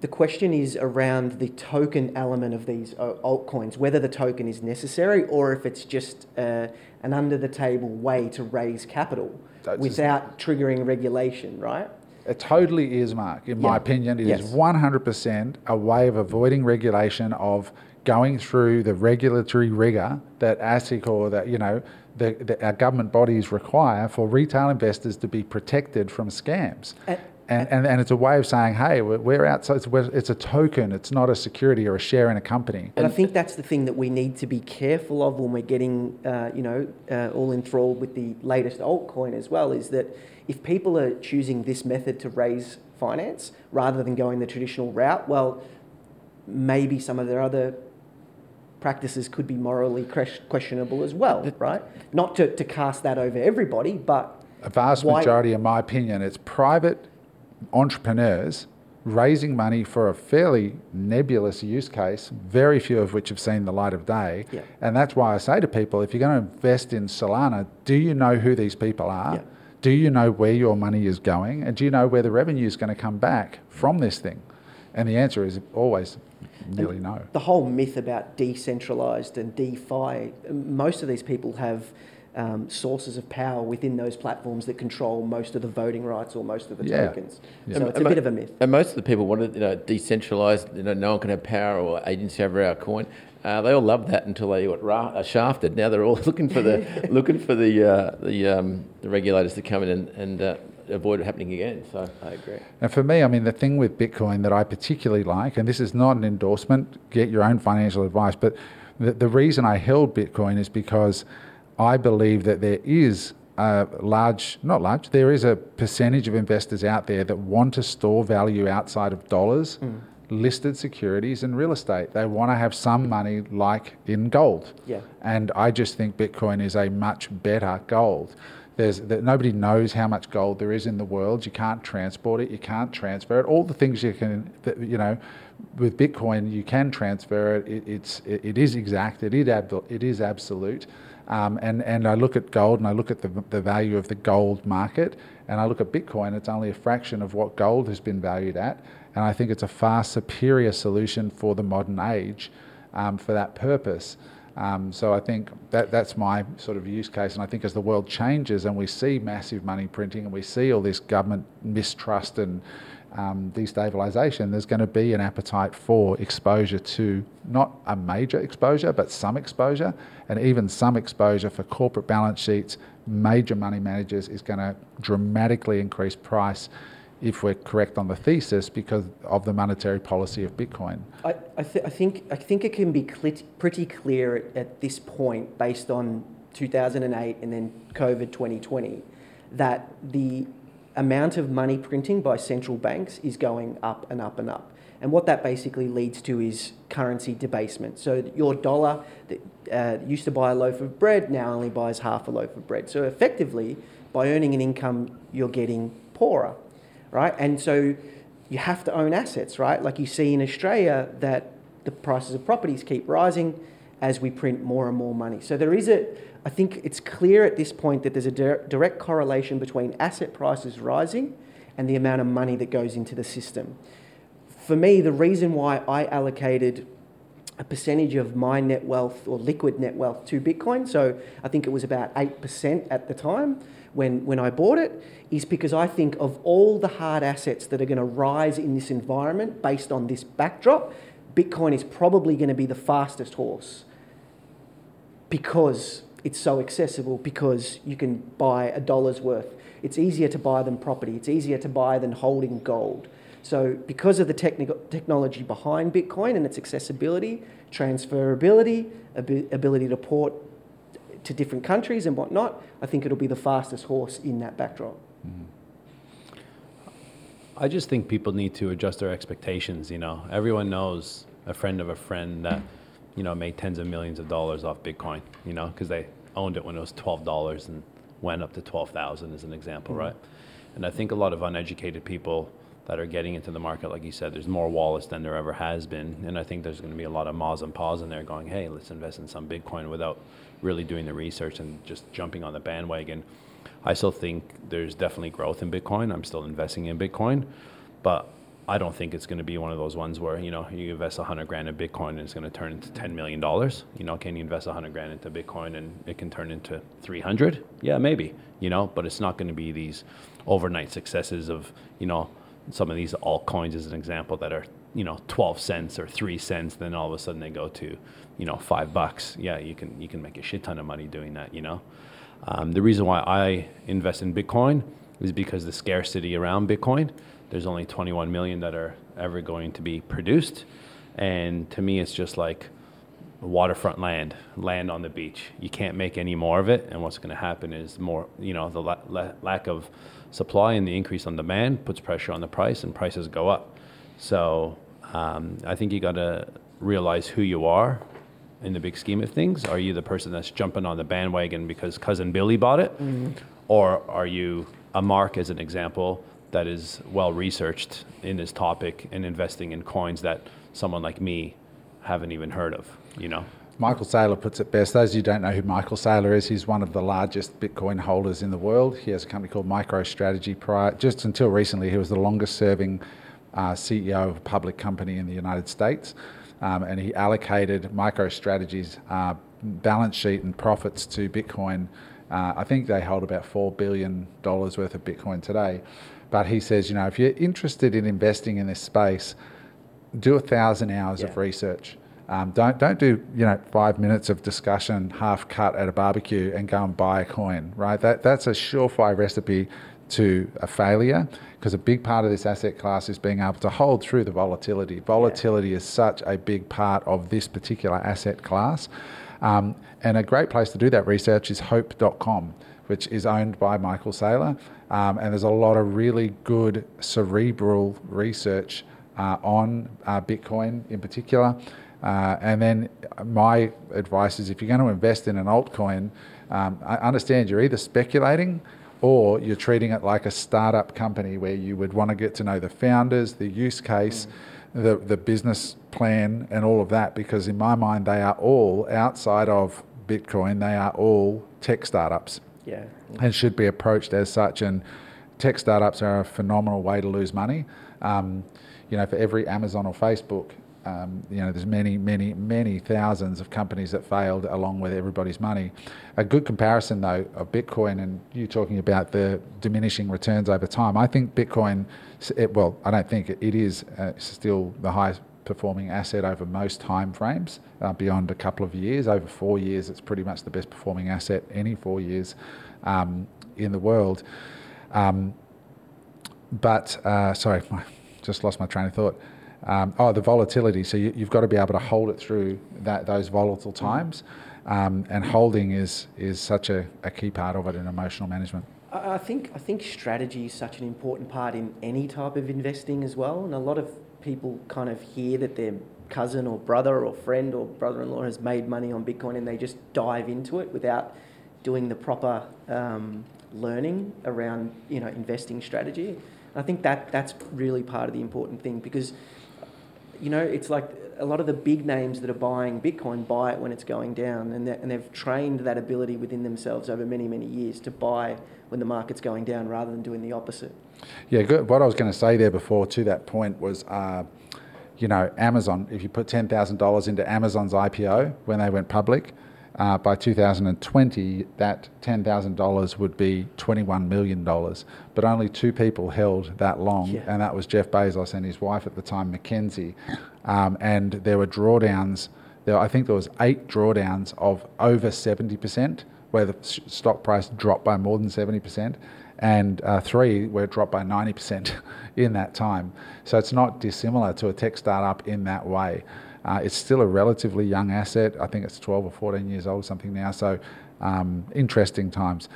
Speaker 4: the question is around the token element of these uh, altcoins, whether the token is necessary or if it's just uh, an under the table way to raise capital without triggering regulation, right?
Speaker 2: It totally is, Mark. In my opinion, it is
Speaker 4: Yes.
Speaker 2: 100% a way of avoiding regulation, of going through the regulatory rigor that ASIC or that, you know, the, the, our government bodies require for retail investors to be protected from scams.
Speaker 4: And-
Speaker 2: And, and, and it's a way of saying, hey, we're, we're outside, it's, we're, it's a token, it's not a security or a share in a company.
Speaker 4: And I think that's the thing that we need to be careful of when we're getting, uh, you know, uh, all enthralled with the latest altcoin as well. Is that if people are choosing this method to raise finance rather than going the traditional route, well, maybe some of their other practices could be morally questionable as well, right? Not to, to cast that over everybody, but
Speaker 2: A vast
Speaker 4: Why-
Speaker 2: majority, in my opinion, it's private entrepreneurs raising money for a fairly nebulous use case, very few of which have seen the light of day.
Speaker 4: Yeah.
Speaker 2: And that's why I say to people if you're going to invest in Solana, do you know who these people are?
Speaker 4: Yeah.
Speaker 2: Do you know where your money is going? And do you know where the revenue is going to come back from this thing? And the answer is always nearly no.
Speaker 4: the whole myth about decentralized and DeFi, most of these people have um, sources of power within those platforms that control most of the voting rights or most of the
Speaker 2: Yeah.
Speaker 4: tokens.
Speaker 2: Yeah.
Speaker 4: So it's a bit of a myth.
Speaker 3: And most of the people want it, you know, decentralized. You know, no one can have power or agency over our coin. Uh, they all loved that until they got ra- uh, shafted. Now they're all looking for the looking for the uh, the, um, the regulators to come in and, and uh, avoid it happening again. So
Speaker 4: I agree.
Speaker 2: And for me, I mean, the thing with Bitcoin that I particularly like, and this is not an endorsement, get your own financial advice, but the, the reason I held Bitcoin is because I believe that there is a large, not large, there is a percentage of investors out there that want to store value outside of dollars, listed securities, and real estate. They want to have some money like in gold.
Speaker 4: Yeah.
Speaker 2: And I just think Bitcoin is a much better gold. There's that nobody knows how much gold there is in the world. You can't transport it. You can't transfer it. All the things you can, you know, with Bitcoin you can transfer it. it it's it, it is exact. It is ab, it is absolute. Um, and and I look at gold and I look at the the value of the gold market and I look at Bitcoin. It's only a fraction of what gold has been valued at. And I think it's a far superior solution for the modern age um, for that purpose. Um, so I think that that's my sort of use case, and I think as the world changes and we see massive money printing and we see all this government mistrust and um, destabilization, there's going to be an appetite for exposure to not a major exposure, but some exposure, and even some exposure for corporate balance sheets, major money managers is going to dramatically increase price if we're correct on the thesis because of the monetary policy of Bitcoin.
Speaker 4: I, I, th- I think I think it can be clit- pretty clear at, at this point, based on 2008 and then COVID 2020, that the amount of money printing by central banks is going up and up and up. And what that basically leads to is currency debasement. So your dollar that uh, used to buy a loaf of bread now only buys half a loaf of bread. So effectively, by earning an income, you're getting poorer right? And so you have to own assets, right? Like you see in Australia that the prices of properties keep rising as we print more and more money. So there is a, I think it's clear at this point that there's a dir- direct correlation between asset prices rising and the amount of money that goes into the system. For me, the reason why I allocated a percentage of my net wealth or liquid net wealth to Bitcoin, so I think it was about 8% at the time when, when I bought it, is because I think of all the hard assets that are going to rise in this environment based on this backdrop, Bitcoin is probably going to be the fastest horse because it's so accessible, because you can buy a dollar's worth. It's easier to buy than property, it's easier to buy than holding gold. So, because of the technical technology behind Bitcoin and its accessibility, transferability, abi- ability to port to different countries and whatnot, I think it'll be the fastest horse in that backdrop. Mm-hmm.
Speaker 5: I just think people need to adjust their expectations. You know, everyone knows a friend of a friend that, you know, made tens of millions of dollars off Bitcoin. You know, because they owned it when it was twelve dollars and went up to twelve thousand, as an example, mm-hmm. right? And I think a lot of uneducated people that are getting into the market, like you said, there's more wallets than there ever has been, and I think there's going to be a lot of maws and paws in there going, hey, let's invest in some Bitcoin without really doing the research and just jumping on the bandwagon. I still think there's definitely growth in Bitcoin. I'm still investing in Bitcoin, but I don't think it's going to be one of those ones where you know you invest 100 grand in Bitcoin and it's going to turn into 10 million dollars. You know, can you invest 100 grand into Bitcoin and it can turn into 300? Yeah, maybe. You know, but it's not going to be these overnight successes of you know some of these altcoins as an example that are you know 12 cents or 3 cents then all of a sudden they go to you know 5 bucks yeah you can you can make a shit ton of money doing that you know um, the reason why I invest in Bitcoin is because the scarcity around Bitcoin. There's only 21 million that are ever going to be produced, and to me, it's just like waterfront land, land on the beach. You can't make any more of it, and what's going to happen is more, you know, the la- la- lack of supply and the increase on demand puts pressure on the price, and prices go up. So um, I think you got to realize who you are in the big scheme of things. Are you the person that's jumping on the bandwagon because cousin Billy bought it, or are you a Mark, as an example, that is well researched in this topic and investing in coins that someone like me haven't even heard of. You know.
Speaker 2: Michael Saylor puts it best. Those of you who don't know who Michael Saylor is, he's one of the largest Bitcoin holders in the world. He has a company called MicroStrategy. Prior, just until recently, he was the longest serving uh, CEO of a public company in the United States. Um, and he allocated MicroStrategy's uh, balance sheet and profits to Bitcoin. Uh, I think they hold about $4 billion worth of Bitcoin today. But he says, you know, if you're interested in investing in this space, do a thousand hours
Speaker 4: Yeah.
Speaker 2: of research. Um, don't don't do you know five minutes of discussion half cut at a barbecue and go and buy a coin. Right, that that's a surefire recipe to a failure because a big part of this asset class is being able to hold through the volatility. Volatility is such a big part of this particular asset class, um, and a great place to do that research is Hope.com, which is owned by Michael Saylor, um, and there's a lot of really good cerebral research uh, on uh, Bitcoin in particular. Uh, and then my advice is if you're going to invest in an altcoin, um, I understand you're either speculating or you're treating it like a startup company where you would want to get to know the founders, the use case, the, the business plan, and all of that. Because in my mind, they are all outside of Bitcoin, they are all tech startups
Speaker 4: Yeah.
Speaker 2: and should be approached as such. And tech startups are a phenomenal way to lose money. Um, you know, for every Amazon or Facebook, um, you know, there's many, many, many thousands of companies that failed along with everybody's money. A good comparison, though, of Bitcoin and you talking about the diminishing returns over time. I think Bitcoin, it, well, I don't think it, it is uh, still the highest performing asset over most time frames uh, beyond a couple of years. Over four years, it's pretty much the best performing asset any four years um, in the world. Um, but uh, sorry, I just lost my train of thought. Um, oh, the volatility. So you, you've got to be able to hold it through that those volatile times, um, and holding is is such a, a key part of it in emotional management.
Speaker 4: I I think I think strategy is such an important part in any type of investing as well, and a lot of people kind of hear that their cousin or brother or friend or brother-in-law has made money on Bitcoin, and they just dive into it without doing the proper um, learning around you know investing strategy. I think that that's really part of the important thing because you know, it's like a lot of the big names that are buying Bitcoin buy it when it's going down, and, and they've trained that ability within themselves over many, many years to buy when the market's going down rather than doing the opposite.
Speaker 2: Yeah, good. What I was going to say there before to that point was, uh, you know, Amazon. If you put ten thousand dollars into Amazon's IPO when they went public, uh, by 2020, that ten thousand dollars would be twenty-one million dollars. But only two people held that long,
Speaker 4: Yeah.
Speaker 2: and that was Jeff Bezos and his wife at the time, Mackenzie. Um, and there were drawdowns. There, I think there was eight drawdowns of over seventy percent, where the stock price dropped by more than seventy percent and uh, three were dropped by 90% in that time. So it's not dissimilar to a tech startup in that way. Uh, it's still a relatively young asset. I think it's 12 or 14 years old, something now. So um, interesting times.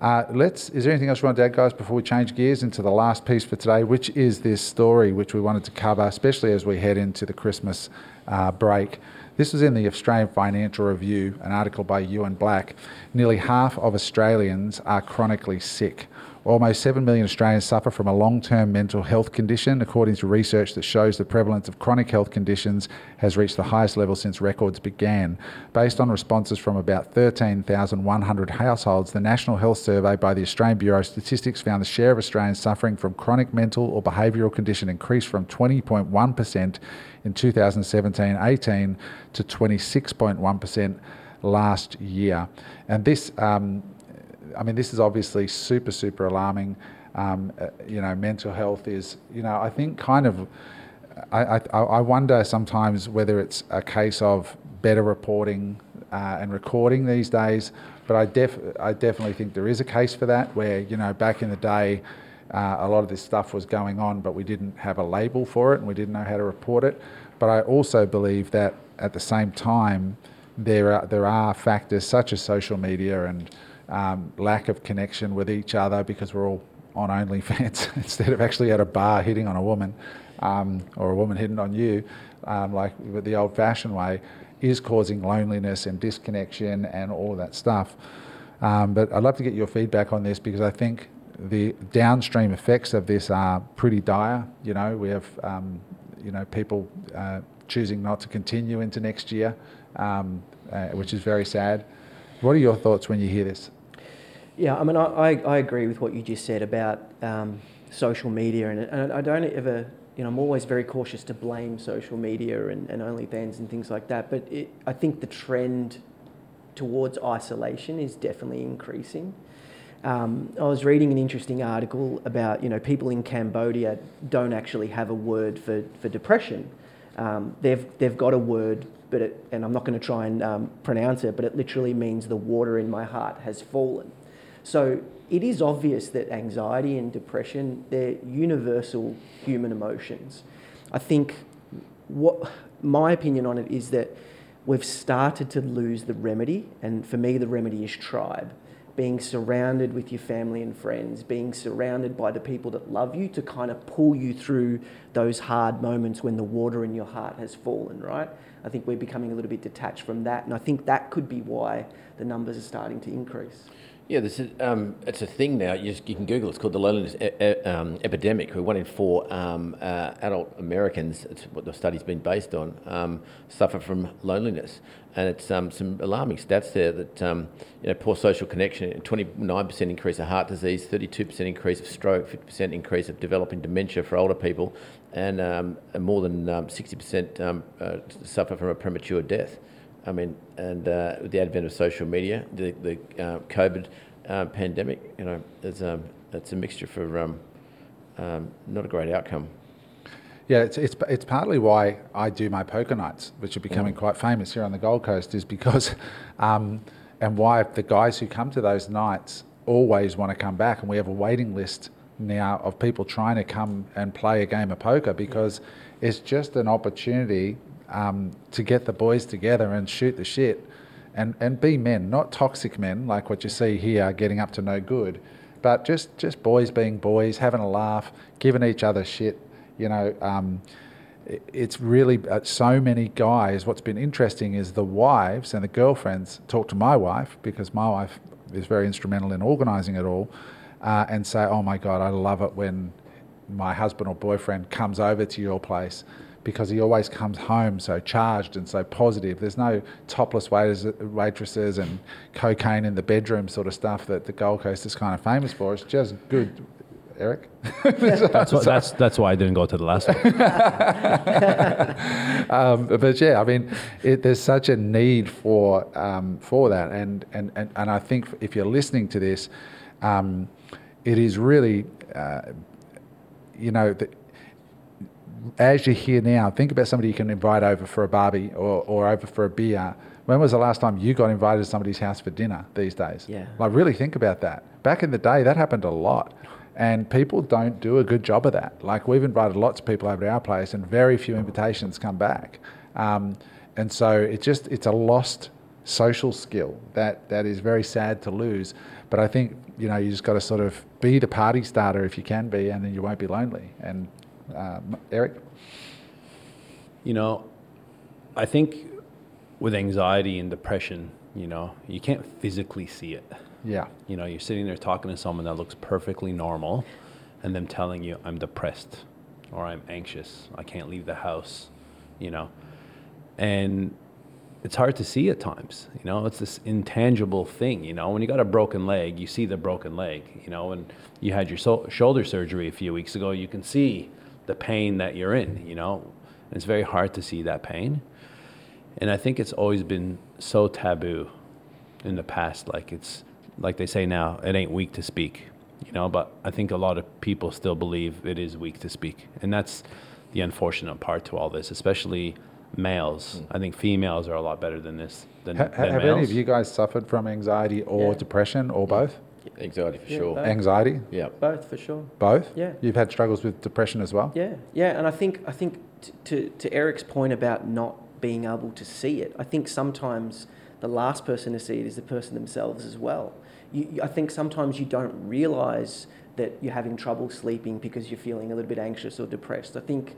Speaker 2: Uh, let's. Is there anything else you want to add, guys, before we change gears into the last piece for today, which is this story which we wanted to cover, especially as we head into the Christmas uh, break. This was in the Australian Financial Review, an article by Ewan Black. Nearly half of Australians are chronically sick. Almost 7 million Australians suffer from a long term mental health condition, according to research that shows the prevalence of chronic health conditions has reached the highest level since records began. Based on responses from about 13,100 households, the National Health Survey by the Australian Bureau of Statistics found the share of Australians suffering from chronic mental or behavioural condition increased from 20.1% in 2017 18 to 26.1% last year. And this, um, I mean, this is obviously super, super alarming. Um, uh, you know, mental health is, you know, I think kind of, I, I, I wonder sometimes whether it's a case of better reporting uh, and recording these days. But I, def- I definitely think there is a case for that where, you know, back in the day, uh, a lot of this stuff was going on, but we didn't have a label for it and we didn't know how to report it. But I also believe that at the same time, there are, there are factors such as social media and um, lack of connection with each other because we're all on OnlyFans instead of actually at a bar hitting on a woman um, or a woman hitting on you, um, like the old fashioned way, is causing loneliness and disconnection and all that stuff. Um, but I'd love to get your feedback on this because I think the downstream effects of this are pretty dire. You know, we have um, you know people uh, choosing not to continue into next year, um, uh, which is very sad. What are your thoughts when you hear this?
Speaker 4: Yeah, I mean, I, I, I agree with what you just said about um, social media, and, and I don't ever, you know, I'm always very cautious to blame social media and, and OnlyFans and things like that, but it, I think the trend towards isolation is definitely increasing. Um, I was reading an interesting article about, you know, people in Cambodia don't actually have a word for, for depression. Um, they've, they've got a word, but it, and I'm not going to try and um, pronounce it, but it literally means the water in my heart has fallen. So it is obvious that anxiety and depression, they're universal human emotions. I think what my opinion on it is that we've started to lose the remedy, and for me, the remedy is tribe. Being surrounded with your family and friends, being surrounded by the people that love you to kind of pull you through those hard moments when the water in your heart has fallen, right? I think we're becoming a little bit detached from that, and I think that could be why the numbers are starting to increase.
Speaker 3: Yeah, this is, um, it's a thing now. You, just, you can Google. It's called the loneliness e- e- um, epidemic. Where one in four um, uh, adult Americans, it's what the study's been based on, um, suffer from loneliness, and it's um, some alarming stats there. That um, you know, poor social connection, twenty nine percent increase of heart disease, thirty two percent increase of stroke, fifty percent increase of developing dementia for older people, and, and more than sixty percent uh, suffer from a premature death. I mean, and uh, with the advent of social media, the, the uh, COVID uh, pandemic, you know, it's, um, it's a mixture for um, um, not a great outcome.
Speaker 2: Yeah, it's, it's, it's partly why I do my poker nights, which are becoming mm. quite famous here on the Gold Coast, is because, um, and why the guys who come to those nights always want to come back. And we have a waiting list now of people trying to come and play a game of poker because it's just an opportunity um, to get the boys together and shoot the shit and, and be men, not toxic men like what you see here getting up to no good, but just, just boys being boys, having a laugh, giving each other shit. You know, um, it's really uh, so many guys. What's been interesting is the wives and the girlfriends talk to my wife because my wife is very instrumental in organising it all, uh, and say, "Oh my God, I love it when my husband or boyfriend comes over to your place because he always comes home so charged and so positive. There's no topless waiters, waitresses and cocaine in the bedroom sort of stuff that the Gold Coast is kind of famous for. It's just good. Eric,
Speaker 5: that's, what, that's that's why I didn't go to the last one.
Speaker 2: um, but yeah, I mean, it, there's such a need for um, for that, and, and and and I think if you're listening to this, um, it is really, uh, you know. The, as you're here now, think about somebody you can invite over for a barbie or, or over for a beer. When was the last time you got invited to somebody's house for dinner these days?
Speaker 4: Yeah.
Speaker 2: Like, really think about that. Back in the day, that happened a lot. And people don't do a good job of that. Like, we've invited lots of people over to our place, and very few invitations come back. Um, and so it just, it's a lost social skill that, that is very sad to lose. But I think, you know, you just got to sort of be the party starter if you can be, and then you won't be lonely. And uh, Eric?
Speaker 5: You know, I think with anxiety and depression, you know, you can't physically see it.
Speaker 2: Yeah.
Speaker 5: You know, you're sitting there talking to someone that looks perfectly normal and them telling you, I'm depressed or I'm anxious, I can't leave the house, you know. And it's hard to see at times, you know, it's this intangible thing, you know. When you got a broken leg, you see the broken leg, you know, and you had your so- shoulder surgery a few weeks ago, you can see the pain that you're in, you know. And it's very hard to see that pain. And I think it's always been so taboo in the past. Like it's like they say now, it ain't weak to speak, you know. But I think a lot of people still believe it is weak to speak, and that's the unfortunate part to all this, especially males. Mm. I think females are a lot better than this. Than,
Speaker 2: ha-
Speaker 5: than
Speaker 2: have
Speaker 5: males.
Speaker 2: any of you guys suffered from anxiety or
Speaker 4: Yeah.
Speaker 2: depression or both?
Speaker 3: Anxiety for
Speaker 4: Yeah,
Speaker 3: sure.
Speaker 4: both.
Speaker 2: Anxiety,
Speaker 3: Yeah.
Speaker 4: Both for sure.
Speaker 2: both.
Speaker 4: Yeah.
Speaker 2: You've had struggles with depression as well.
Speaker 4: Yeah, yeah, and I think I think t- to to Eric's point about not being able to see it, I think sometimes the last person to see it is the person themselves as well. You, you- I think sometimes you don't realise that you're having trouble sleeping because you're feeling a little bit anxious or depressed. I think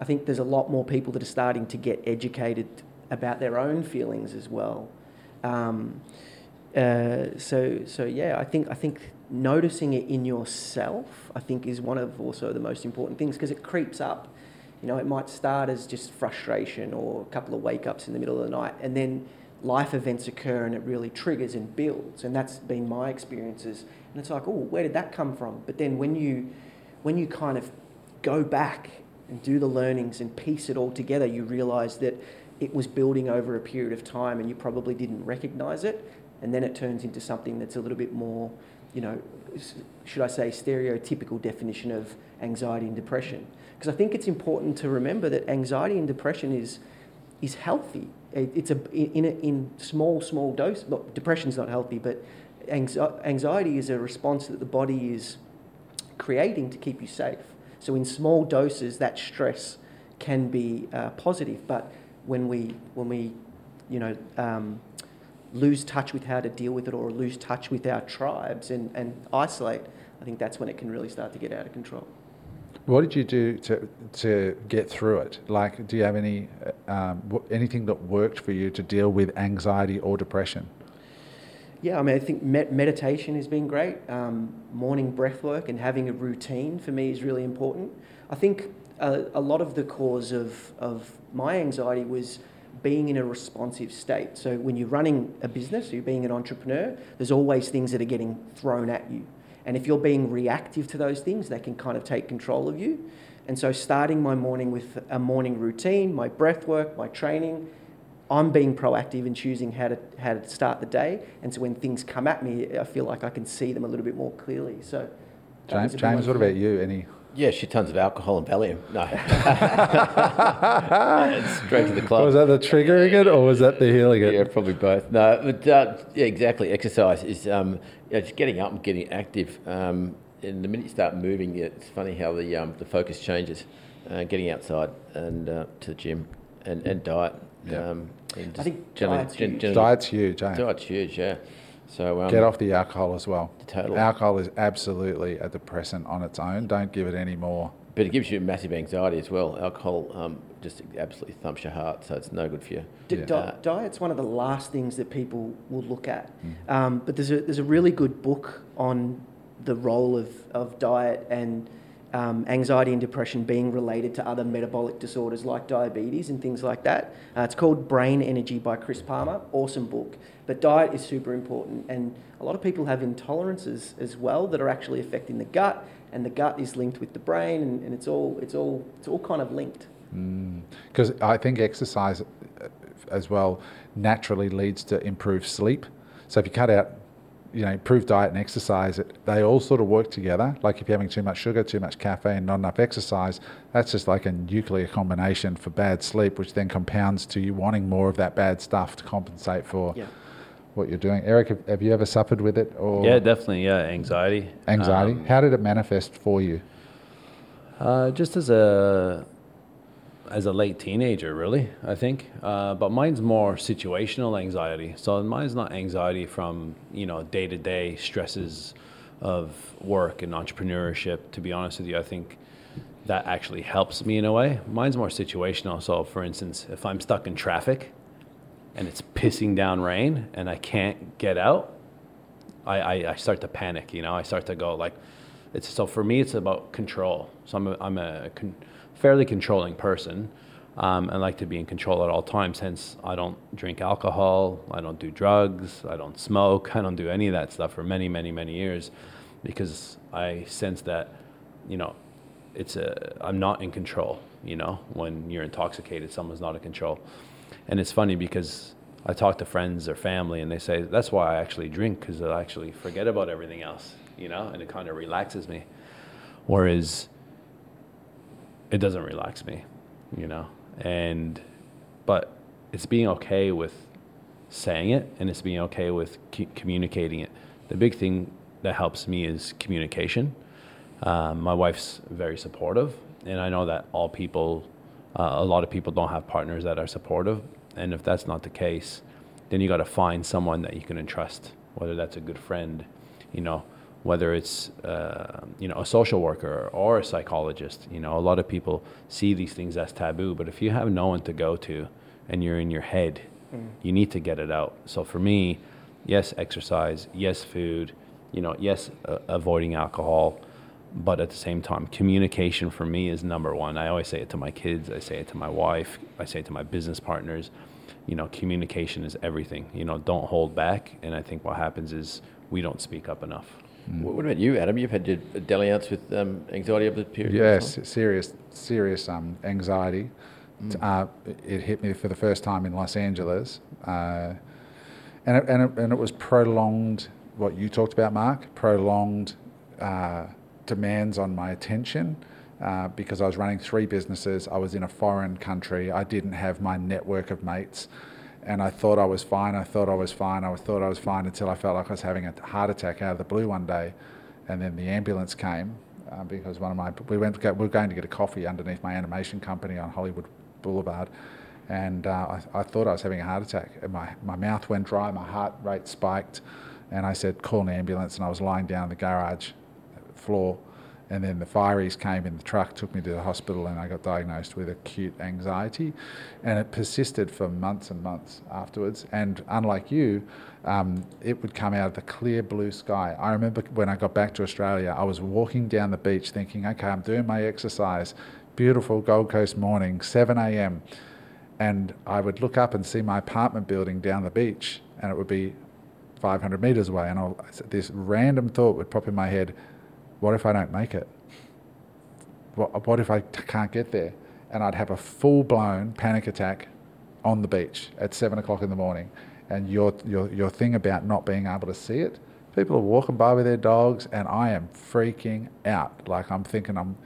Speaker 4: I think there's a lot more people that are starting to get educated about their own feelings as well. Um, uh, so so yeah, I think I think noticing it in yourself, I think, is one of also the most important things because it creeps up. You know, it might start as just frustration or a couple of wake ups in the middle of the night, and then life events occur and it really triggers and builds. And that's been my experiences. And it's like, oh, where did that come from? But then when you, when you kind of go back and do the learnings and piece it all together, you realize that it was building over a period of time and you probably didn't recognize it. And then it turns into something that's a little bit more, you know, should I say, stereotypical definition of anxiety and depression. Because I think it's important to remember that anxiety and depression is, is healthy. It, it's a, in, a, in small, small dose. Look, depression's not healthy, but anxiety is a response that the body is creating to keep you safe. So in small doses, that stress can be uh, positive, but when we when we, you know, um, lose touch with how to deal with it or lose touch with our tribes and, and isolate, I think that's when it can really start to get out of control.
Speaker 2: What did you do to to get through it? Like, do you have any um, anything that worked for you to deal with anxiety or depression?
Speaker 4: Yeah, I mean, I think med- meditation has been great. Um, morning breath work and having a routine for me is really important. I think a, a lot of the cause of, of my anxiety was being in a responsive state. So when you're running a business, you're being an entrepreneur, there's always things that are getting thrown at you. And if you're being reactive to those things, they can kind of take control of you. And so starting my morning with a morning routine, my breath work, my training, I'm being proactive in choosing how to how to start the day. And so when things come at me, I feel like I can see them a little bit more clearly. So
Speaker 2: James, James, what about you? Any
Speaker 3: yeah, shit tons of alcohol and Valium. No. Straight to the club.
Speaker 2: Was that the triggering it or was that the healing it?
Speaker 3: Yeah, probably both. No, but uh, yeah, exactly. Exercise is um, you know, just getting up and getting active. Um, and the minute you start moving, it's funny how the um, the focus changes. Uh, getting outside and uh, to the gym and, and diet.
Speaker 4: Yeah. Um, and I think diet's,
Speaker 2: gen- huge. diet's huge. Eh?
Speaker 3: Diet's huge. Yeah. So
Speaker 2: um, get off the alcohol as well.
Speaker 3: Total.
Speaker 2: Alcohol is absolutely a depressant on its own. Don't give it any more.
Speaker 3: But it gives you massive anxiety as well. Alcohol um, just absolutely thumps your heart, so it's no good for you.
Speaker 4: D- yeah. di- diet's one of the last things that people will look at. Mm. Um, but there's a there's a really good book on the role of, of diet and um, anxiety and depression being related to other metabolic disorders like diabetes and things like that. Uh, it's called Brain Energy by Chris Palmer. Awesome book. But diet is super important, and a lot of people have intolerances as well that are actually affecting the gut, and the gut is linked with the brain, and, and it's all it's all it's all kind of linked.
Speaker 2: Because mm. I think exercise uh, as well naturally leads to improved sleep. So if you cut out you know, improved diet and exercise, they all sort of work together. Like if you're having too much sugar, too much caffeine, not enough exercise, that's just like a nuclear combination for bad sleep, which then compounds to you wanting more of that bad stuff to compensate for
Speaker 4: yeah.
Speaker 2: what you're doing. Eric, have, have, you ever suffered with it? Or
Speaker 5: yeah, definitely. Yeah, anxiety.
Speaker 2: Anxiety. Um, How did it manifest for you?
Speaker 5: Uh, just as a as a late teenager, really, I think. Uh, but mine's more situational anxiety. So mine's not anxiety from, you know, day to day stresses of work and entrepreneurship. To be honest with you, I think that actually helps me in a way. Mine's more situational. So, for instance, if I'm stuck in traffic and it's pissing down rain and I can't get out, I, I, I start to panic, you know, I start to go like, it's so for me, it's about control. So I'm a, I'm a, fairly controlling person. Um, like to be in control at all times. Hence, I don't drink alcohol, I don't do drugs, I don't smoke, I don't do any of that stuff for many, many, many years, because I sense that, you know, it's a I'm not in control. You know, when you're intoxicated, someone's not in control. And it's funny because I talk to friends or family, and they say that's why I actually drink because I actually forget about everything else. You know, and it kind of relaxes me. Whereas it doesn't relax me, you know. And but it's being okay with saying it and it's being okay with c- communicating it. The big thing that helps me is communication. Um, my wife's very supportive, and I know that all people, uh, a lot of people don't have partners that are supportive. And if that's not the case, then you got to find someone that you can entrust, whether that's a good friend, you know, whether it's uh, you know a social worker or a psychologist. You know, a lot of people see these things as taboo, but if you have no one to go to and you're in your head, mm. you need to get it out. So for me, yes, exercise, yes, food, you know, yes, uh, avoiding alcohol, but at the same time, communication for me is number one. I always say it to my kids, I say it to my wife, I say it to my business partners. You know, communication is everything. You know, don't hold back. And I think what happens is we don't speak up enough.
Speaker 3: What what about you, Adam? You've had your dalliance with um, anxiety over the period.
Speaker 2: Yes, serious, serious um, anxiety. Uh, it hit me for the first time in Los Angeles, uh, and it, and it, and it was prolonged. What you talked about, Mark, prolonged uh, demands on my attention. Uh, because I was running three businesses, I was in a foreign country. I didn't have my network of mates, and I thought I was fine. I thought I was fine. I thought I was fine until I felt like I was having a heart attack out of the blue one day, and then the ambulance came uh, because one of my we went we were going to get a coffee underneath my animation company on Hollywood Boulevard, and uh, I, I thought I was having a heart attack. And my my mouth went dry, my heart rate spiked, and I said call an ambulance. And I was lying down on the garage floor, and then the fireys came in the truck, took me to the hospital, and I got diagnosed with acute anxiety, and it persisted for months and months afterwards. And unlike you, um, it would come out of the clear blue sky. I remember when I got back to Australia, I was walking down the beach thinking, okay, I'm doing my exercise. Beautiful Gold Coast morning, 7 a.m. And I would look up and see my apartment building down the beach, and it would be 500 meters away. And I'll, this random thought would pop in my head what if I don't make it? What, what if I t- can't get there? And I'd have a full blown panic attack on the beach at seven o'clock in the morning. And your, your, your thing about not being able to see it, people are walking by with their dogs, and I am freaking out. Like I'm thinking, I'm,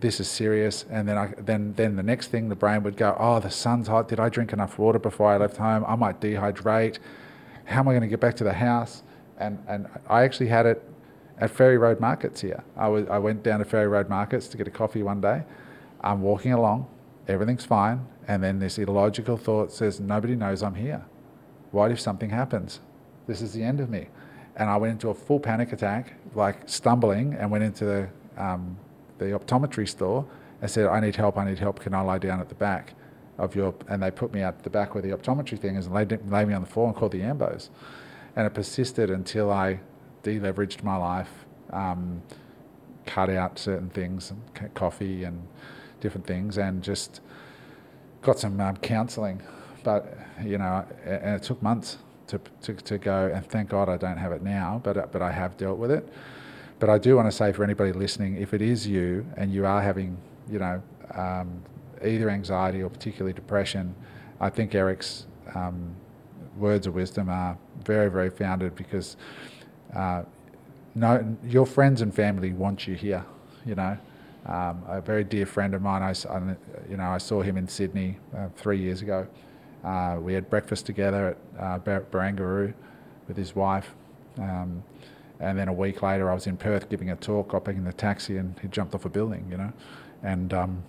Speaker 2: this is serious. And then, I, then, then the next thing, the brain would go, oh, the sun's hot. Did I drink enough water before I left home? I might dehydrate. How am I going to get back to the house? And, and I actually had it at Ferry Road Markets here. I, went down to Ferry Road Markets to get a coffee one day. I'm walking along, everything's fine, and then this illogical thought says, Nobody knows I'm here. What if something happens? This is the end of me. And I went into a full panic attack, like stumbling, and went into the, um, the optometry store and said, I need help, I need help, can I lie down at the back? Of your, and they put me at the back where the optometry thing is and laid, laid me on the floor and called the ambos. And it persisted until I deleveraged my life, um, cut out certain things, coffee and different things, and just got some um, counselling. But you know, and it took months to, to to go. And thank God I don't have it now, but uh, but I have dealt with it. But I do want to say for anybody listening, if it is you and you are having, you know, um, either anxiety or particularly depression, I think Eric's um, words of wisdom are very, very founded because uh, no, your friends and family want you here. You know, um, a very dear friend of mine. I, you know, I saw him in Sydney uh, three years ago. Uh, we had breakfast together at uh, Bar- Barangaroo with his wife. Um, and then a week later, I was in Perth giving a talk, got back in the taxi, and he jumped off a building, you know. And um,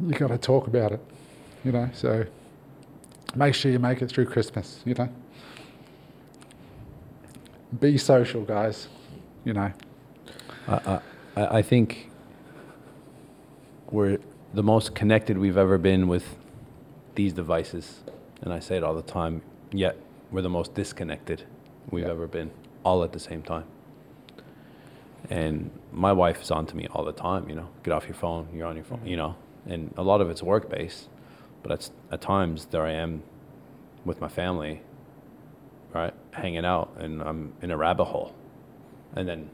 Speaker 2: you got to talk about it, you know. So make sure you make it through Christmas, you know. Be social, guys, you know.
Speaker 5: I, I, I think we're the most connected we've ever been with these devices. And I say it all the time, yet we're the most disconnected we've
Speaker 2: Yeah.
Speaker 5: ever been, all at the same time. And my wife is on to me all the time, you know, get off your phone, you're on your phone, you know. And a lot of it's work based, but at, at times there I am with my family, right, hanging out, and I'm in a rabbit hole. And then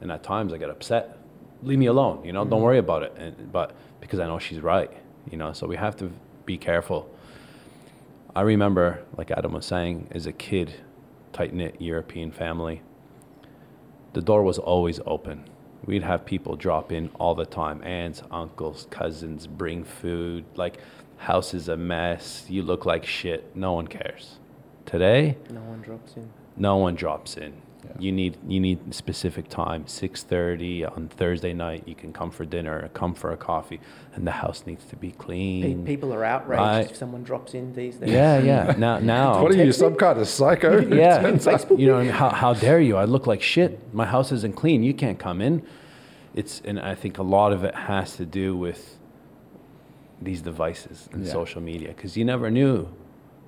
Speaker 5: and at times I get upset. Leave me alone, you know. Don't mm-hmm. worry about it. And, but because I know she's right, you know. So we have to be careful. I remember, like Adam was saying, as a kid, tight knit European family. The door was always open. We'd have people drop in all the time aunts, uncles, cousins, bring food. Like, house is a mess. You look like shit. No one cares. Today,
Speaker 4: No one drops in.
Speaker 5: no one drops in. You need you need specific time. Six thirty on Thursday night. You can come for dinner, come for a coffee, and the house needs to be
Speaker 4: Pe-
Speaker 5: clean.
Speaker 4: People are outraged
Speaker 5: Right.
Speaker 4: if someone drops in these days.
Speaker 5: Yeah, yeah. Now, now.
Speaker 2: What are you, some kind of psycho?
Speaker 5: yeah, you know, how, how dare you? I look like shit. My house isn't clean. You can't come in. It's, and I think a lot of it has to do with these devices and
Speaker 2: Yeah.
Speaker 5: social media because you never knew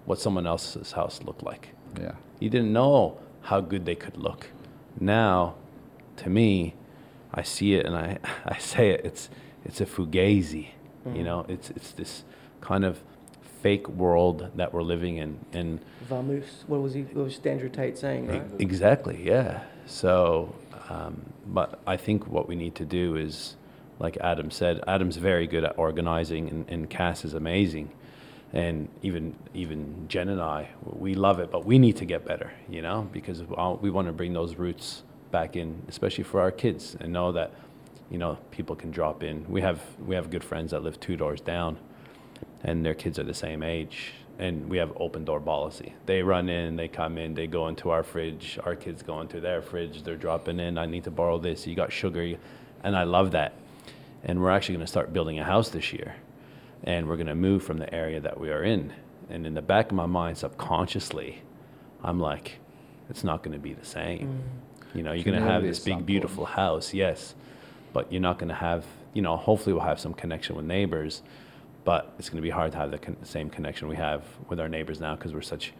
Speaker 5: what someone else's house looked like.
Speaker 2: Yeah.
Speaker 5: You didn't know how good they could look. Now, to me, I see it and I, I say it. It's it's a fugazi. You know, it's it's this kind of fake world that we're living in, and
Speaker 4: Vamoose. What was he? What was Andrew Tate saying? Right?
Speaker 5: Exactly, yeah. So, um, but I think what we need to do is, like Adam said, Adam's very good at organizing, and, and Cass is amazing, and even even Jen and I, we love it, but we need to get better, you know, because we want to bring those roots back in, especially for our kids, and know that, you know, people can drop in. We have we have good friends that live two doors down, and their kids are the same age and we have open door policy. They run in they come in they go into our fridge our kids go into their fridge they're dropping in i need to borrow this you got sugar and i love that. And we're actually going to start building a house this year and we're going to move from the area that we are in. And in the back of my mind subconsciously i'm like it's not going to be the same. You know you're going to have this big beautiful house yes but you're not going to have you know hopefully we'll have some connection with neighbors but it's going to be hard to have the con- same connection we have with our neighbors now because we're such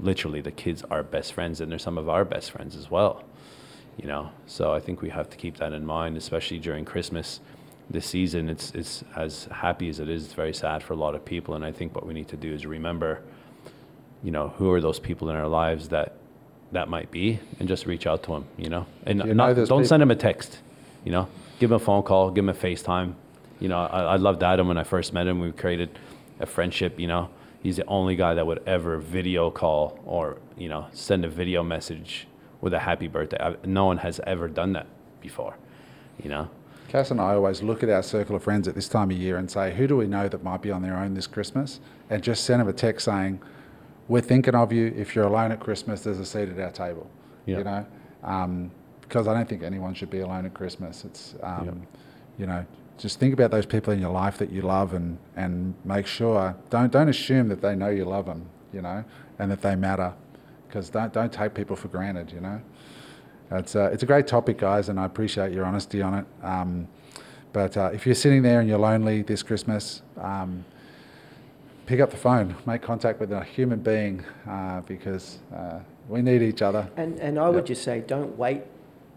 Speaker 5: literally the kids are best friends and they're some of our best friends as well you know? So i think we have to keep that in mind especially during christmas this season it's it's as happy as it is it's very sad for a lot of people. And i think what we need to do is remember you know who are those people in our lives that that might be and just reach out to them you know? And
Speaker 2: you
Speaker 5: not,
Speaker 2: know
Speaker 5: don't send them a text you know? Give them a phone call give them a facetime. You know I, I loved adam when i first met him. We created a friendship you know? He's the only guy that would ever video call or you know send a video message with a happy birthday. I, no one has ever done that before you know
Speaker 2: Cass and I always look at our circle of friends at this time of year and say, who do we know that might be on their own this Christmas? And just send them a text saying, we're thinking of you. If you're alone at Christmas, there's a seat at our table.
Speaker 5: Yeah.
Speaker 2: You know, um, because I don't think anyone should be alone at Christmas. It's, um, you know, just think about those people in your life that you love and, and make sure, don't, don't assume that they know you love them, you know, and that they matter. Because don't, don't take people for granted, you know. It's a, it's a great topic, guys, and I appreciate your honesty on it. Um, but uh, if you're sitting there and you're lonely this Christmas, um, pick up the phone, make contact with a human being uh, because uh, we need each other.
Speaker 4: And and I would just say, don't wait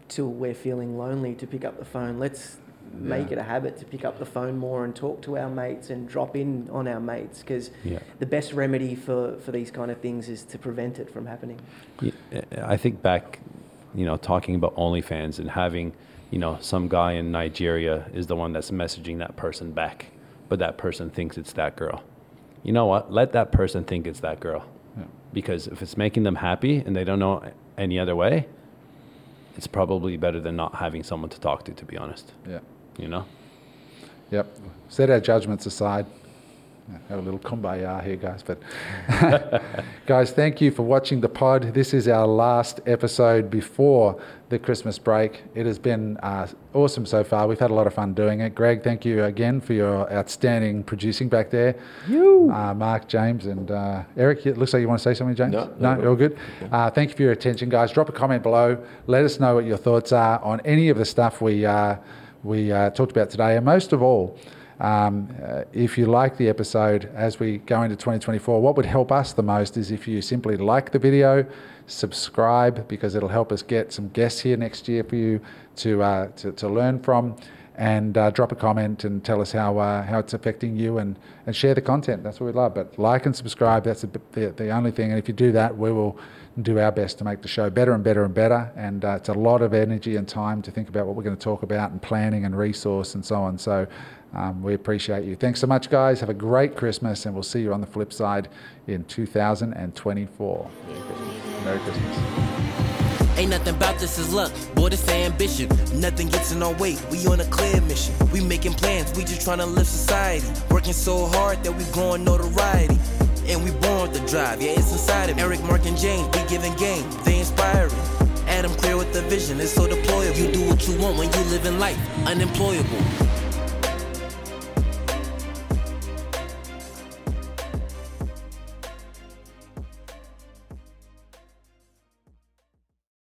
Speaker 4: till we're feeling lonely to pick up the phone. Let's make
Speaker 2: Yeah.
Speaker 4: it a habit to pick up the phone more and talk to our mates and drop in on our mates because
Speaker 5: Yeah.
Speaker 4: the best remedy for, for these kind of things is to prevent it from happening.
Speaker 5: Yeah, I think back, you know, talking about OnlyFans and having, you know, some guy in Nigeria is the one that's messaging that person back, but that person thinks it's that girl. You know what? Let that person think it's that girl.
Speaker 2: Yeah.
Speaker 5: Because if it's making them happy and they don't know any other way, it's probably better than not having someone to talk to, to be honest.
Speaker 2: Yeah.
Speaker 5: You know?
Speaker 2: Yep. Set our judgments aside. Yeah, Have a little kumbaya here, guys. But guys, thank you for watching the pod. This is our last episode before the Christmas break. It has been uh, awesome so far. We've had a lot of fun doing it. Greg, thank you again for your outstanding producing back there. You, uh, Mark, James, and uh, Eric. It looks like you want to say something, James.
Speaker 3: No,
Speaker 2: no,
Speaker 3: no,
Speaker 2: you're all good. Uh, thank you for your attention, guys. Drop a comment below. Let us know what your thoughts are on any of the stuff we uh, we uh, talked about today, and most of all. Um, uh, if you like the episode as we go into 2024, what would help us the most is if you simply like the video, subscribe because it'll help us get some guests here next year for you to uh, to, to learn from, and uh, drop a comment and tell us how uh, how it's affecting you and, and share the content. That's what we love. But like and subscribe. That's the, the, the only thing. And if you do that, we will do our best to make the show better and better and better. And uh, it's a lot of energy and time to think about what we're going to talk about and planning and resource and so on. So um, we appreciate you. Thanks so much, guys. Have a great Christmas, and we'll see you on the flip side in 2024. Merry Christmas.
Speaker 1: Ain't nothing about this is luck, boy, this ambition. Nothing gets in our way, we on a clear mission. We making plans, we just trying to live society. Working so hard that we growing notoriety. And we born with the drive, yeah, it's inside of me. Eric, Mark, and James, we giving game, they inspiring. Adam clear with the vision, it's so deployable. You do what you want when you living life, unemployable.